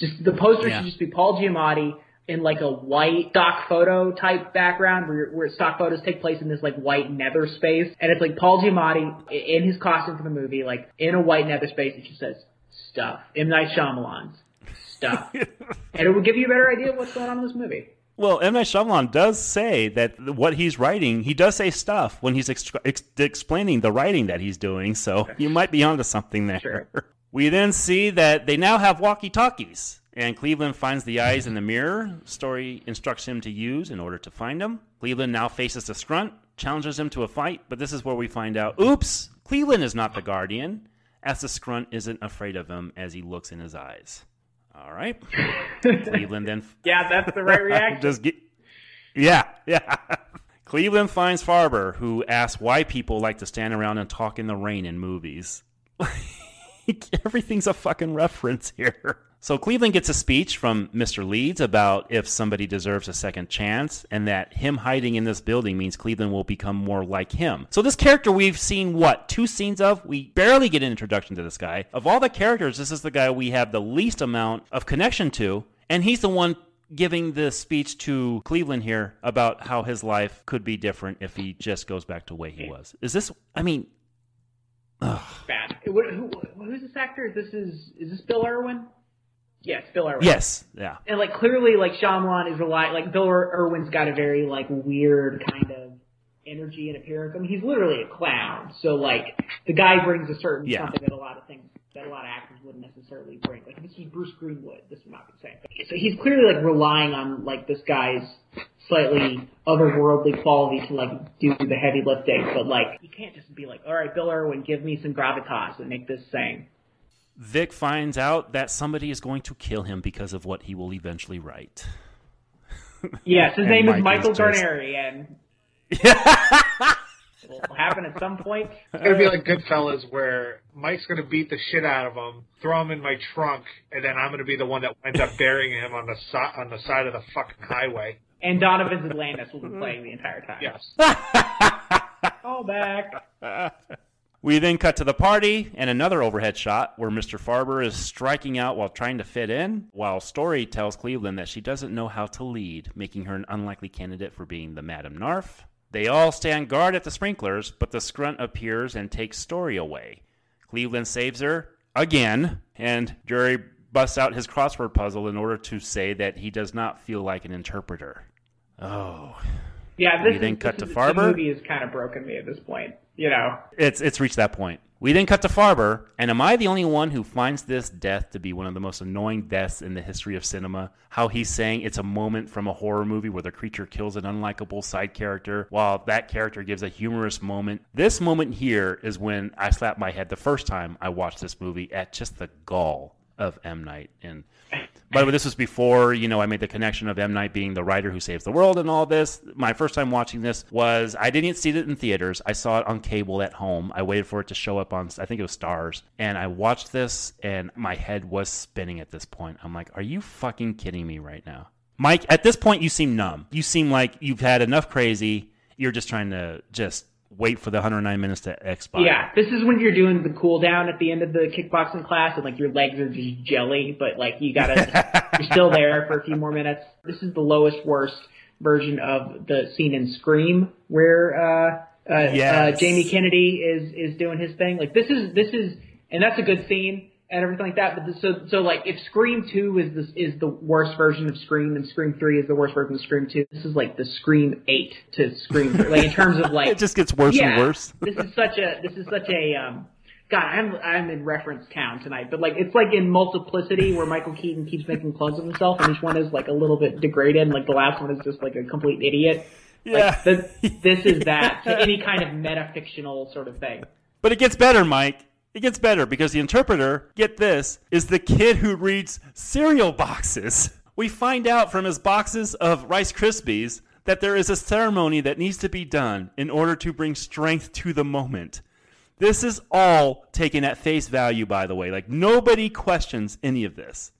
Just the poster Yeah. should just be Paul Giamatti in like a white stock photo type background where, where stock photos take place in this like white nether space. And it's like Paul Giamatti in his costume for the movie, like in a white nether space. It just says stuff. M. Night Shyamalan's stuff. and it will give you a better idea of what's going on in this movie. Well, M. Night Shyamalan does say that what he's writing, he does say stuff when he's ex- ex- explaining the writing that he's doing, so you might be onto something there. Sure. We then see that they now have walkie talkies, and Cleveland finds the eyes in the mirror. Story instructs him to use in order to find them. Cleveland now faces the Scrunt, challenges him to a fight, but this is where we find out oops, Cleveland is not the Guardian, as the Scrunt isn't afraid of him as he looks in his eyes. All right. Cleveland then Yeah, that's the right reaction. just get, yeah, yeah. Cleveland finds Farber, who asks why people like to stand around and talk in the rain in movies. Everything's a fucking reference here. So Cleveland gets a speech from Mr. Leeds about if somebody deserves a second chance, and that him hiding in this building means Cleveland will become more like him. So this character we've seen what two scenes of? We barely get an introduction to this guy. Of all the characters, this is the guy we have the least amount of connection to, and he's the one giving the speech to Cleveland here about how his life could be different if he just goes back to the way he was. Is this? I mean, Bad. Who, who, who's this actor? This is is this Bill Irwin? Yes, Bill Irwin. yes, yeah. And like clearly, like Shyamalan is relying. Like Bill Ir- Irwin's got a very like weird kind of energy and appearance. I mean, he's literally a clown. So like the guy brings a certain Yeah. something that a lot of things that a lot of actors wouldn't necessarily bring. Like if this was Bruce Greenwood, this would not be the same. thing. So he's clearly like relying on like this guy's slightly otherworldly quality to like do the heavy lifting. But like you can't just be like, all right, Bill Irwin, give me some gravitas and make this sing. Vic finds out that somebody is going to kill him because of what he will eventually write. Yes, his name Mike is is Michael just- Guarnieri, and it'll happen at some point. It's gonna be like Goodfellas, where Mike's gonna beat the shit out of him, throw him in my trunk, and then I'm gonna be the one that ends up burying him on the si- on the side of the fucking highway. And Donovan's Atlantis will be playing the entire time. Yes. Call back. We then cut to the party and another overhead shot where Mr. Farber is striking out while trying to fit in, while Story tells Cleveland that she doesn't know how to lead, making her an unlikely candidate for being the Madame Narf. They all stand guard at the sprinklers, but the Scrunt appears and takes Story away. Cleveland saves her again, and Jerry busts out his crossword puzzle in order to say that he does not feel like an interpreter. Oh, Yeah, this We then is, cut this to is- Farber. The movie has kind of broken me at this point. You know, it's it's reached that point. We then cut to Farber, and am I the only one who finds this death to be one of the most annoying deaths in the history of cinema? How he's saying it's a moment from a horror movie where the creature kills an unlikable side character, while that character gives a humorous moment. This moment here is when I slapped my head the first time I watched this movie at just the gall of M Night and By the way, this was before, you know, I made the connection of M. Night being the writer who saves the world and all this. My first time watching this was, I didn't see it in theaters. I saw it on cable at home. I waited for it to show up on, I think it was Stars. And I watched this and my head was spinning at this point. I'm like, are you fucking kidding me right now? Mike, at this point, you seem numb. You seem like you've had enough crazy. You're just trying to just wait for the 109 minutes to expire. Yeah, this is when you're doing the cool down at the end of the kickboxing class, and like your legs are just jelly, but like you gotta, you're still there for a few more minutes. This is the lowest worst version of the scene in Scream where uh, uh, uh, Jamie Kennedy is is doing his thing. Like this is this is, and that's a good scene and everything like that. But this, so so like if Scream Two is this is the worst version of Scream, and Scream Three is the worst version of Scream Two. This is like the Scream Eight to Scream Three, like in terms of like It just gets worse yeah, and worse. this is such a this is such a um God, I'm I'm in reference town tonight, but like it's like in Multiplicity where Michael Keaton keeps making clones of himself, and each one is like a little bit degraded, and like the last one is just like a complete idiot. Yeah. Like, the, this is that to any kind of metafictional sort of thing. But it gets better, Mike. It gets better because the interpreter, get this, is the kid who reads cereal boxes. We find out from his boxes of Rice Krispies that there is a ceremony that needs to be done in order to bring strength to the moment. This is all taken at face value, by the way. Like, nobody questions any of this.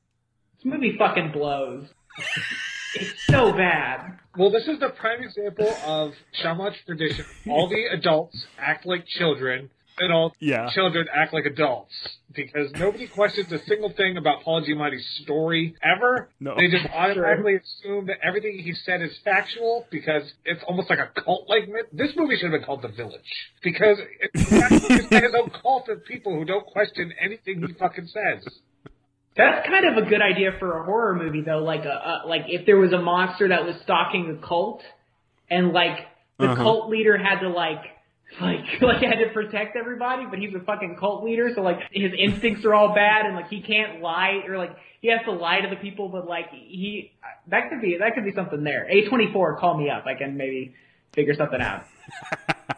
This movie fucking blows. it's so bad. Well, this is the prime example of Shyamalan's tradition. All the adults act like children, and all Yeah. children act like adults. Because nobody questions a single thing about Paul Giamatti's story ever. No. They just automatically assume that everything he said is factual because it's almost like a cult-like myth. This movie should have been called The Village. Because it's his own cult of people who don't question anything he fucking says. That's kind of a good idea for a horror movie, though. Like a, a like if there was a monster that was stalking a cult, and like the Uh-huh. cult leader had to like like like had to protect everybody, but he's a fucking cult leader, so like his instincts are all bad, and like he can't lie or like he has to lie to the people, but like he that could be that could be something there. A twenty four, call me up. I can maybe figure something out.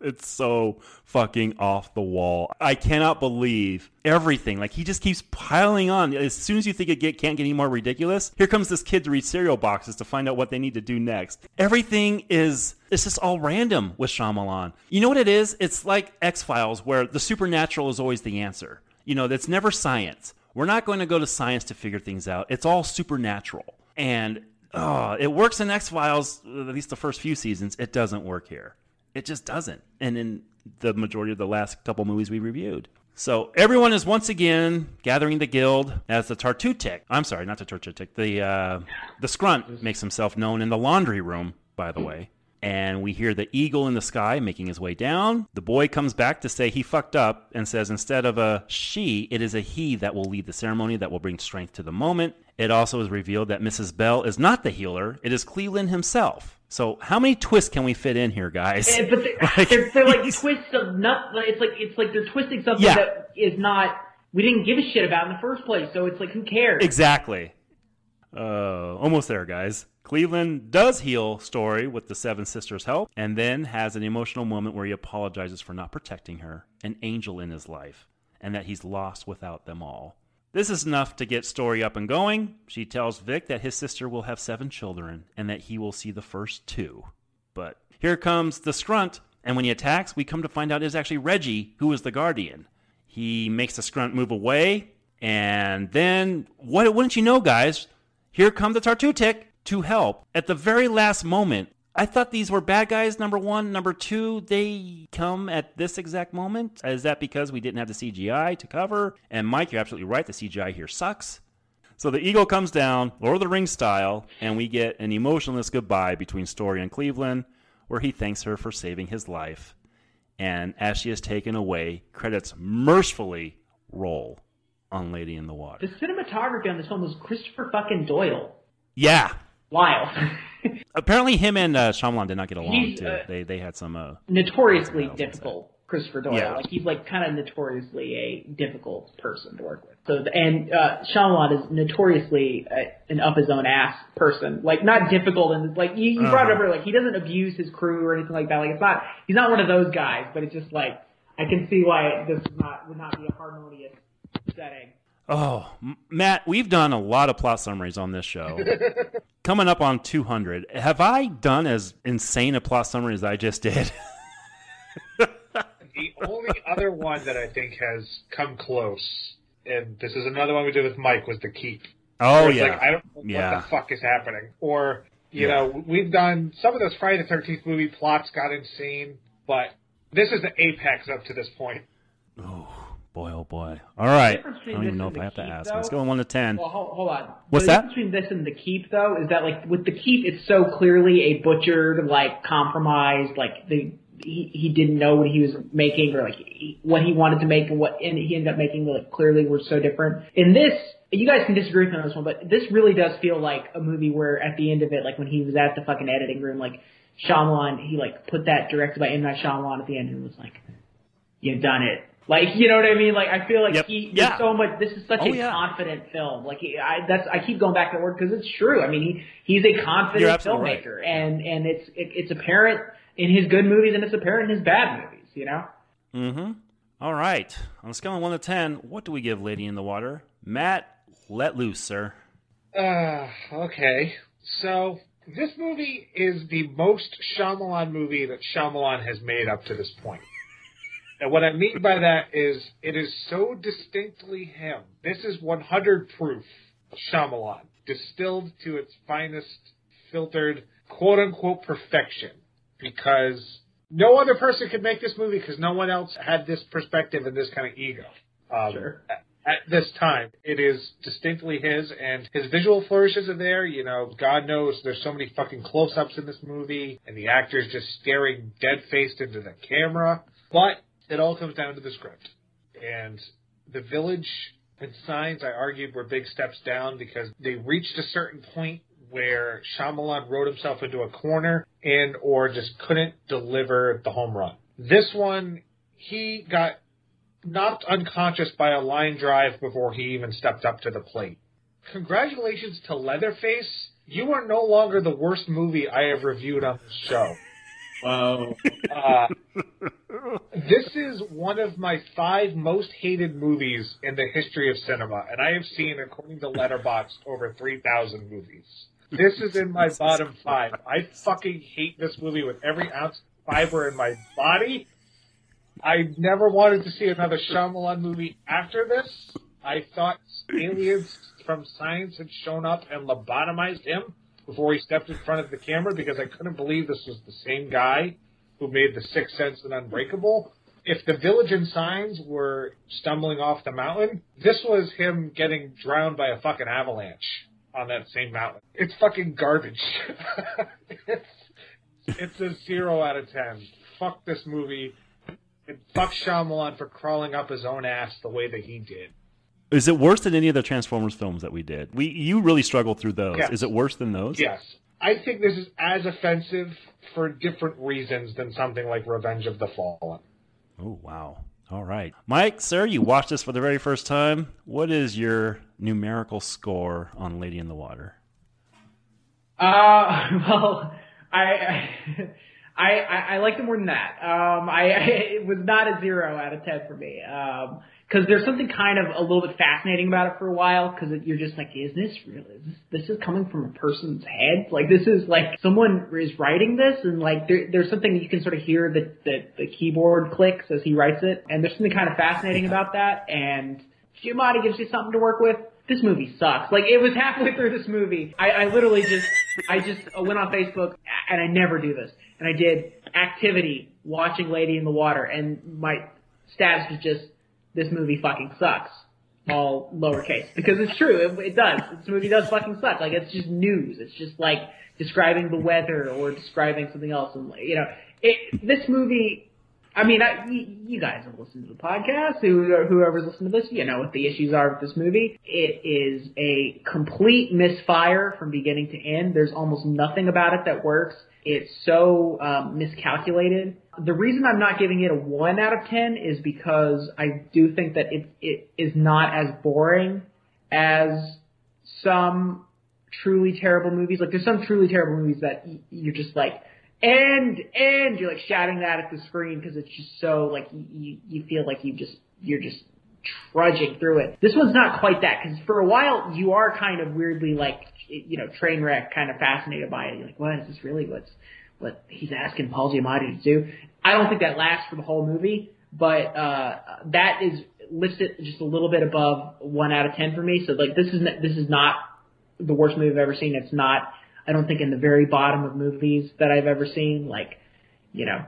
It's so fucking off the wall. I cannot believe everything. Like he just keeps piling on. As soon as you think it get, can't get any more ridiculous, here comes this kid to read cereal boxes to find out what they need to do next. Everything is it's just all random with Shyamalan. You know what it is? It's like X Files, where the supernatural is always the answer. You know, that's never science. We're not going to go to science to figure things out. It's all supernatural. And oh, it works in X Files, at least the first few seasons. It doesn't work here. It just doesn't. And in the majority of the last couple movies we reviewed. So everyone is once again gathering the guild as the Tartutic. I'm sorry, not the Tartutic. The uh, the Scrunt makes himself known in the laundry room. By the way, and we hear the eagle in the sky making his way down. The boy comes back to say he fucked up and says instead of a she, it is a he that will lead the ceremony that will bring strength to the moment. It also is revealed that Mrs. Bell is not the healer; it is Cleveland himself. So, how many twists can we fit in here, guys? But they're, they're, they're like twists of not. It's like it's like they're twisting something Yeah. that is not. We didn't give a shit about in the first place, so it's like who cares? Exactly. Uh, almost there, guys. Cleveland does heal Story with the Seven Sisters' help, and then has an emotional moment where he apologizes for not protecting her, an angel in his life, and that he's lost without them all. This is enough to get Story up and going. She tells Vic that his sister will have seven children, and that he will see the first two. But here comes the Scrunt, and when he attacks, we come to find out it is actually Reggie who is the Guardian. He makes the Scrunt move away, and then, what, wouldn't you know, guys? Here come the Tartutic to help at the very last moment. I thought these were bad guys, number one. Number two, they come at this exact moment. Is that because we didn't have the CGI to cover? And Mike, you're absolutely right. The CGI here sucks. So the eagle comes down, Lord of the Rings style, and we get an emotionless goodbye between Story and Cleveland, where he thanks her for saving his life. And as she is taken away, credits mercifully roll on Lady in the Water. The cinematography on this film was Christopher fucking Doyle. Yeah. Wild. Apparently, him and uh, Shyamalan did not get along He's, too. uh, they they had some. Uh, notoriously That's what I was gonna difficult, Christopher Doyle. Yeah. Like he's like kind of notoriously a difficult person to work with. So and uh, Shyamalan is notoriously uh, an up his own ass person. Like not difficult and like you, you brought it Uh-huh. up earlier, like he doesn't abuse his crew or anything like that. Like it's not he's not one of those guys. But it's just like I can see why this is not would not be a harmonious setting. Oh, Matt, we've done a lot of plot summaries on this show. Coming up on 200. Have I done as insane a plot summary as I just did? The only other one that I think has come close, and this is another one we did with Mike, was the keep. Oh it's yeah. like, I don't know Yeah. what the fuck is happening. Or, you Yeah. know, we've done some of those Friday the 13th movie plots got insane, but this is the apex up to this point. Oh. Boy, oh boy. All right. I don't even know if I have to ask. though- Let's go one to ten. Well, hold, hold on. What's the that? difference between this and the keep, though, is that like with the keep, it's so clearly a butchered, like compromised, like the he he didn't know what he was making or like he, what he wanted to make and what and he ended up making like clearly were so different. In this, you guys can disagree with me on this one, but this really does feel like a movie where at the end of it, like when he was at the fucking editing room, like Shyamalan, he like put that directed by M Night Shyamalan at the end and was like, "You've done it." Like you know what I mean? Like I feel like Yep. he Yeah. so much. This is such Oh, a yeah. confident film. Like he, I, that's I keep going back to that word because it's true. I mean, he he's a confident absolutely right. filmmaker, and and it's it, it's apparent in his good movies and it's apparent in his bad movies. You know. Mm-hmm. All right. On a scale of one to ten, what do we give Lady in the Water? Matt, let loose, sir. Uh, okay. So, this movie is the most Shyamalan movie that Shyamalan has made up to this point. And what I mean by that is, it is so distinctly him. This is 100 proof Shyamalan, distilled to its finest, filtered, quote unquote perfection. Because no other person could make this movie because no one else had this perspective and this kind of ego. Um, Sure. at- this time, it is distinctly his, and his visual flourishes are there. You know, God knows there's so many fucking close-ups in this movie, and the actors just staring dead-faced into the camera. But it all comes down to the script. And the village and signs, I argued, were big steps down because they reached a certain point where Shyamalan wrote himself into a corner and or just couldn't deliver the home run. This one, he got knocked unconscious by a line drive before he even stepped up to the plate. Congratulations to Leatherface. You are no longer the worst movie I have reviewed on this show. Wow. Uh, this is one of my five most hated movies in the history of cinema, and I have seen, according to Letterboxd, over 3,000 movies. This is in my bottom five. I fucking hate this movie with every ounce of fiber in my body. I never wanted to see another Shyamalan movie after this. I thought aliens from Signs had shown up and lobotomized him before he stepped in front of the camera because I couldn't believe this was the same guy who made The Sixth Sense and Unbreakable. If the village and signs were stumbling off the mountain, this was him getting drowned by a fucking avalanche on that same mountain. It's fucking garbage. it's it's a zero out of ten. Fuck this movie. And fuck Shyamalan for crawling up his own ass the way that he did. Is it worse than any of the Transformers films that we did? We you really struggled through those. Yes. Is it worse than those? Yes. I think this is as offensive for different reasons than something like Revenge of the Fallen. Oh wow. All right, Mike, sir, you watched this for the very first time. What is your numerical score on Lady in the Water? Uh, well, I, I, I, I liked it more than that. Um, I, it was not a zero out of ten for me. Um, cause there's something kind of a little bit fascinating about it for a while, cause it, you're just like, is this real? Is this, this is coming from a person's head? Like this is like someone is writing this and like there, there's something you can sort of hear the, the, the keyboard clicks as he writes it. And there's something kind of fascinating about that. And Giamatti gives you something to work with. This movie sucks. Like it was halfway through this movie, I, I literally just, I just went on Facebook, and I never do this, and I did activity watching Lady in the Water, and my stats was just, this movie fucking sucks, all lowercase, because it's true, it, it does. This movie does fucking suck. Like it's just news. It's just like describing the weather or describing something else, and you know, it, this movie I mean, I, you, guys have listened to the podcast. Who, whoever's listened to this, you know what the issues are with this movie. It is a complete misfire from beginning to end. There's almost nothing about it that works. It's so um, miscalculated. The reason I'm not giving it a one out of ten is because I do think that it it is not as boring as some truly terrible movies. Like there's some truly terrible movies that y- you're just like, and and you're like shouting that at the screen because it's just so like you you feel like you just you're just trudging through it. This one's not quite that because for a while you are kind of weirdly like you know train wreck kind of fascinated by it. You're like, what is this really? What's what he's asking Paul Giamatti to do? I don't think that lasts for the whole movie, but uh, that is listed just a little bit above one out of ten for me. So like this is this is not the worst movie I've ever seen. It's not. I don't think in the very bottom of movies that I've ever seen. Like, you know,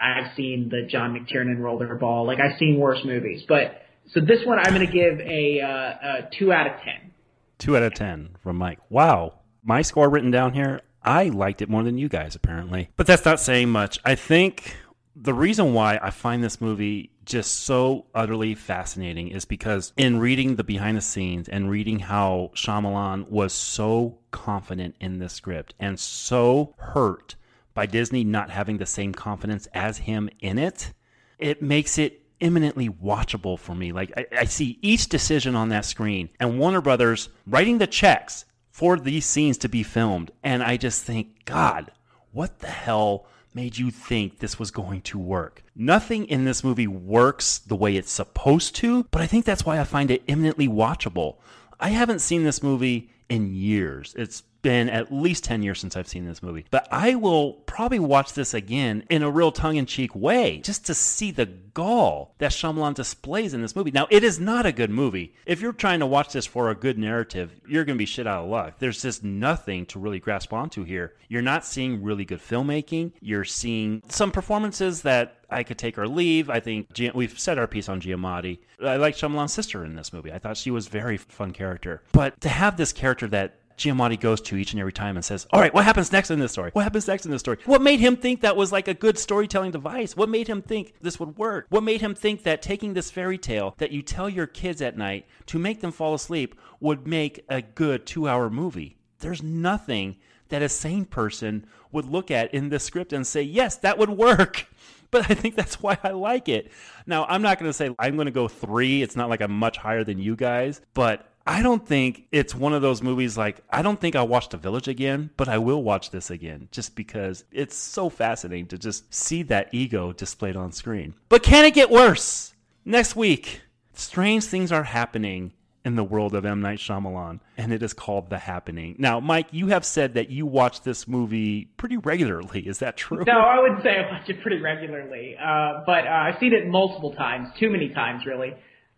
I've, I've seen the John McTiernan Rollerball. Like I've seen worse movies, but so this one I'm going to give a, uh, a two out of ten. Two out of ten from Mike. Wow, my score written down here. I liked it more than you guys apparently, but that's not saying much. I think the reason why I find this movie just so utterly fascinating is because in reading the behind the scenes and reading how Shyamalan was so confident in this script and so hurt by Disney not having the same confidence as him in it, it makes it imminently watchable for me. Like I, I see each decision on that screen and Warner Brothers writing the checks for these scenes to be filmed. And I just think, God, what the hell made you think this was going to work? Nothing in this movie works the way it's supposed to, but I think that's why I find it eminently watchable. I haven't seen this movie in years. It's been at least 10 years since I've seen this movie. But I will probably watch this again in a real tongue in cheek way just to see the gall that Shyamalan displays in this movie. Now, it is not a good movie. If you're trying to watch this for a good narrative, you're going to be shit out of luck. There's just nothing to really grasp onto here. You're not seeing really good filmmaking. You're seeing some performances that I could take or leave. I think we've said our piece on Giamatti. I like Shyamalan's sister in this movie. I thought she was very fun character. But to have this character that Giamatti goes to each and every time and says, All right, what happens next in this story? What happens next in this story? What made him think that was like a good storytelling device? What made him think this would work? What made him think that taking this fairy tale that you tell your kids at night to make them fall asleep would make a good two hour movie? There's nothing that a sane person would look at in this script and say, Yes, that would work. But I think that's why I like it. Now, I'm not going to say I'm going to go three. It's not like I'm much higher than you guys, but I don't think it's one of those movies like I don't think I'll watch The Village again, but I will watch this again just because it's so fascinating to just see that ego displayed on screen. But can it get worse? Next week, strange things are happening in the world of M Night Shyamalan, and it is called The Happening. Now, Mike, you have said that you watch this movie pretty regularly. Is that true? No, I wouldn't say I watch it pretty regularly, uh, but uh, I've seen it multiple times, too many times, really.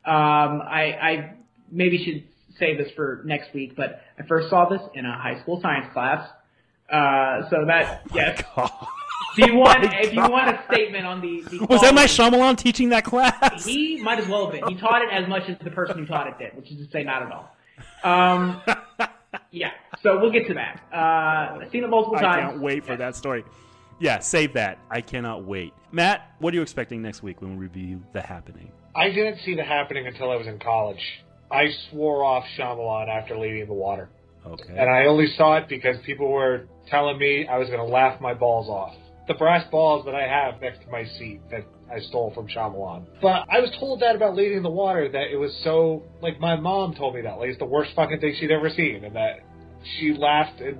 Um, I, I maybe should save this for next week, but I first saw this in a high school science class. Uh, so that Oh yes. God. Do you want if you want a statement on the, the Was that my quality- Shyamalan teaching that class? He might as well have been. He taught it as much as the person who taught it did, which is to say, not at all. Um, yeah. So we'll get to that. Uh, I've seen it multiple I times. I can't wait for that story. Yeah, save that. I cannot wait. Matt, what are you expecting next week when we review The Happening? I didn't see the happening until I was in college. I swore off Shyamalan after leaving the water. Okay. And I only saw it because people were telling me I was going to laugh my balls off. The brass balls that I have next to my seat that I stole from Shyamalan. But I was told that about in the Water, that it was so, like my mom told me that, like it's the worst fucking thing she'd ever seen, and that she laughed and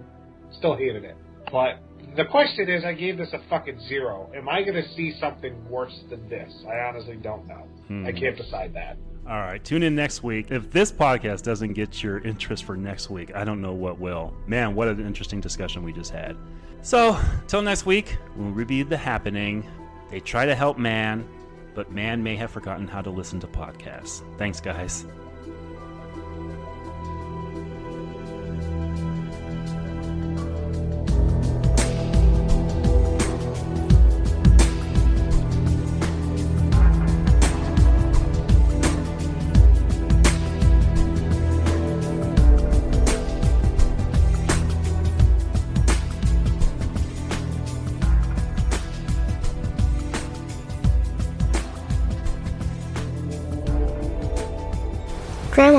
still hated it. But the question is, I gave this a fucking zero. Am I going to see something worse than this? I honestly don't know. I hmm. can't decide that. All right, tune in next week. If this podcast doesn't get your interest for next week, I don't know what will. Man, what an interesting discussion we just had. So, till next week, we'll review The Happening. They try to help man, but man may have forgotten how to listen to podcasts. Thanks, guys.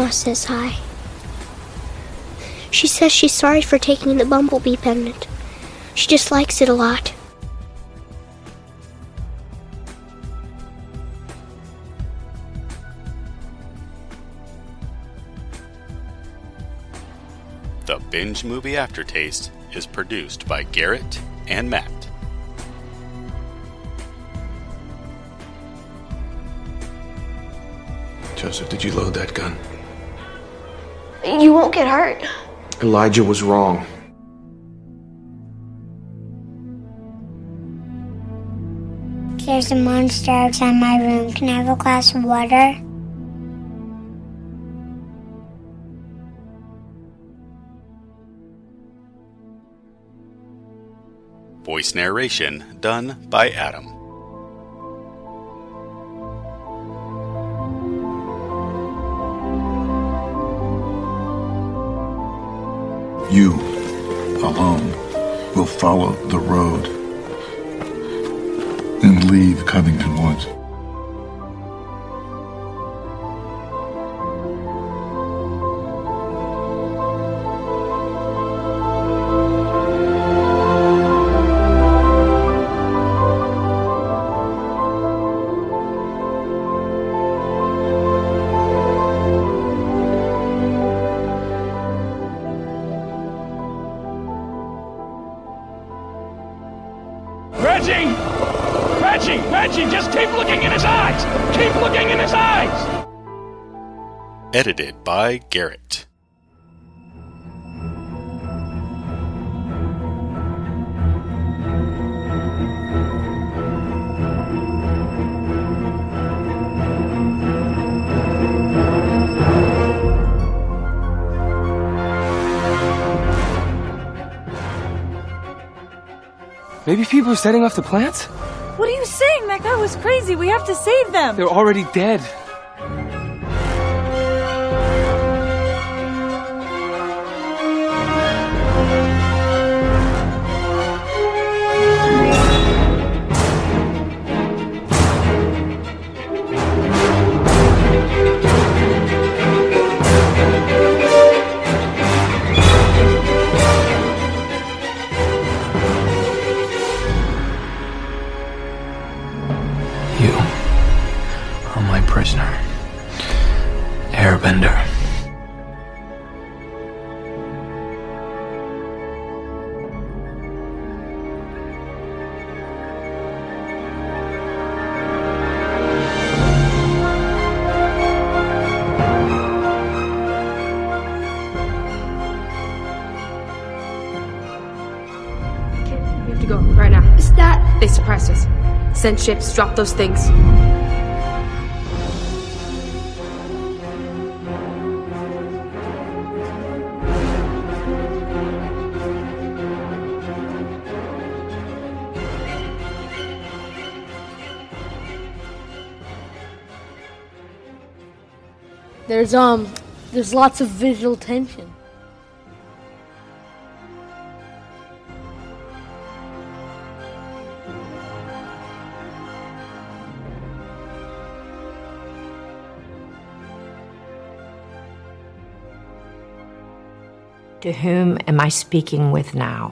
Grandma says hi. She says she's sorry for taking the bumblebee pendant. She just likes it a lot. The Binge Movie Aftertaste is produced by Garrett and Matt. Joseph, did you load that gun? You won't get hurt. Elijah was wrong. There's a monster outside my room. Can I have a glass of water? Voice narration done by Adam. You, alone, will follow the road and leave Covington Woods. Edited by Garrett. Maybe people are setting off the plants? What are you saying? That guy was crazy. We have to save them. They're already dead. Send ships, drop those things. There's um, there's lots of visual tension. To whom am I speaking with now?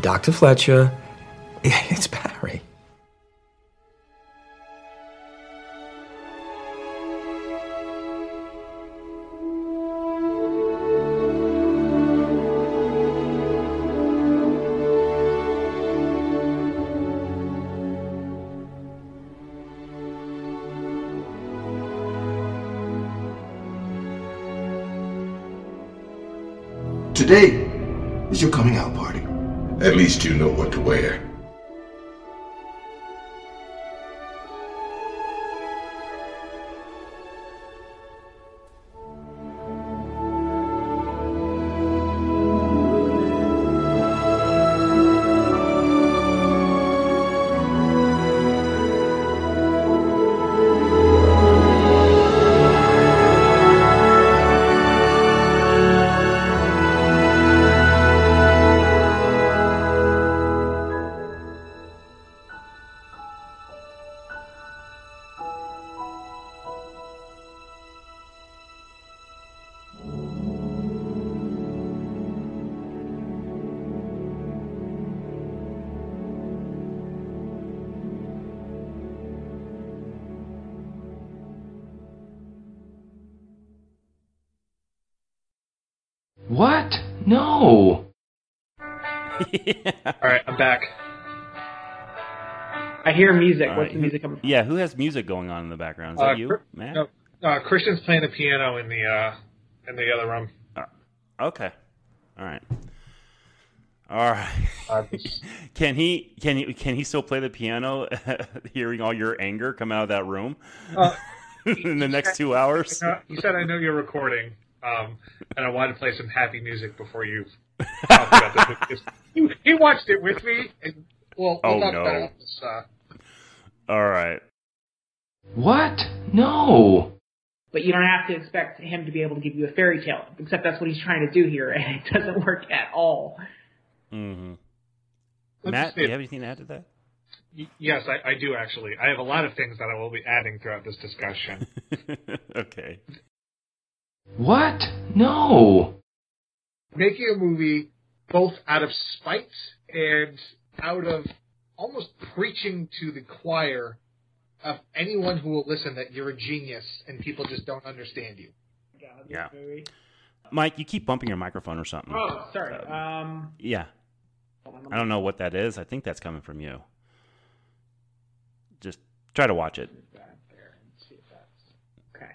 Dr. Fletcher. It's music. All What's right. the music coming from? Yeah, who has music going on in the background? Is Uh, that you, Cr- Matt? No, uh, Christian's playing the piano in the uh, in the other room. Okay. All right. All right. can he can he can he still play the piano, hearing all your anger come out of that room Uh, in the next two hours? Uh, he said, "I know you're recording, um, and I wanted to play some happy music before you talk about this." He, he watched it with me, and well, we'll Oh, talk no. about it on this. Uh, All right. What? No. But you don't have to expect him to be able to give you a fairy tale, except that's what he's trying to do here, and it doesn't work at all. Mm-hmm. Let's Matt, do you have anything to add to that? yes, I, I do actually. I have a lot of things that I will be adding throughout this discussion. okay. What? No. Making a movie both out of spite and out of almost preaching to the choir of anyone who will listen that you're a genius and people just don't understand you. Yeah. Mike, you keep bumping your microphone or something. Oh, sorry. Um, Yeah. I don't know what that is. I think that's coming from you. Just try to watch it. okay.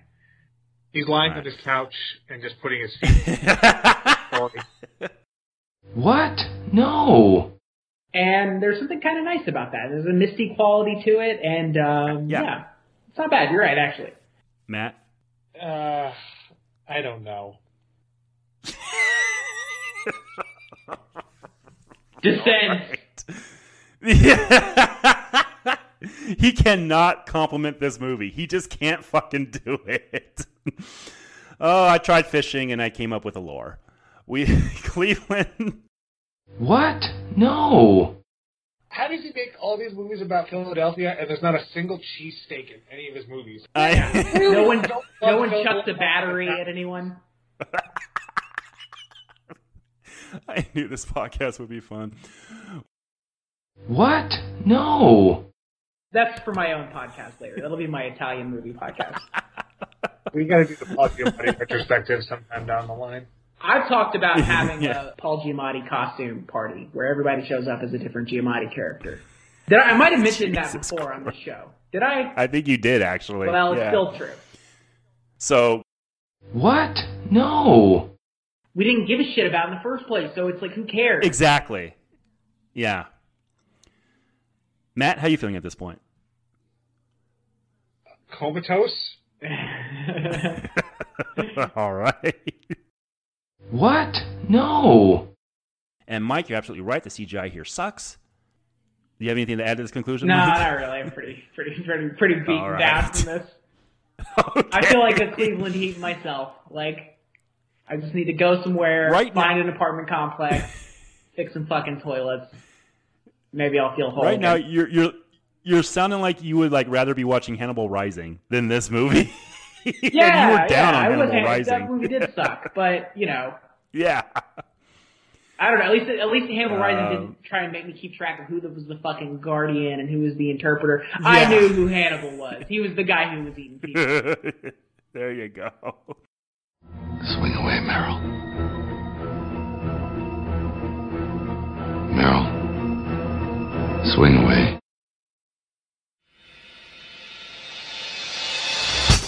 He's lying Right. on his couch and just putting his feet. What? No. And there's something kind of nice about that. There's a misty quality to it, and um, Yeah. yeah. it's not bad. You're right, actually. Matt? Uh, I don't know. Descent. Yeah. he cannot compliment this movie. He just can't fucking do it. oh, I tried fishing and I came up with a lore. We Cleveland. What? No. How does he make all these movies about Philadelphia and there's not a single cheesesteak in any of his movies? I, No one, no one Phil- chucks a battery at anyone. I knew this podcast would be fun. What? No. That's for my own podcast later. That'll be my Italian movie podcast. We got to do the Paul Giamatti retrospective sometime down the line. I've talked about having Yeah. a Paul Giamatti costume party where everybody shows up as a different Giamatti character. Did I, I might have mentioned that Jesus before on the show. Did I? I think you did actually. Well, it's Yeah. still true. So What? No. We didn't give a shit about in the first place, so it's like, who cares? exactly. Yeah. Matt, how are you feeling at this point? Comatose? All right. What? No. And Mike, you're absolutely right. The CGI here sucks. Do you have anything to add to this conclusion? no, Mike? not really. I'm pretty, pretty, pretty, pretty beaten All right. down from this. I feel like a Cleveland Heep myself. Like, I just need to go somewhere, Right find an apartment complex, fix some fucking toilets. Maybe I'll feel whole. right now, you're you're you're sounding like you would like rather be watching Hannibal Rising than this movie. And yeah, you were down yeah, on I was. Hannibal That movie did suck, but you know, Yeah. I don't know. At least, at least Hannibal Rising Um, didn't try and make me keep track of who was the fucking guardian and who was the interpreter. I knew who Hannibal was. He was the guy who was eating people. there you go. Swing away, Merrill. Merrill. Swing away.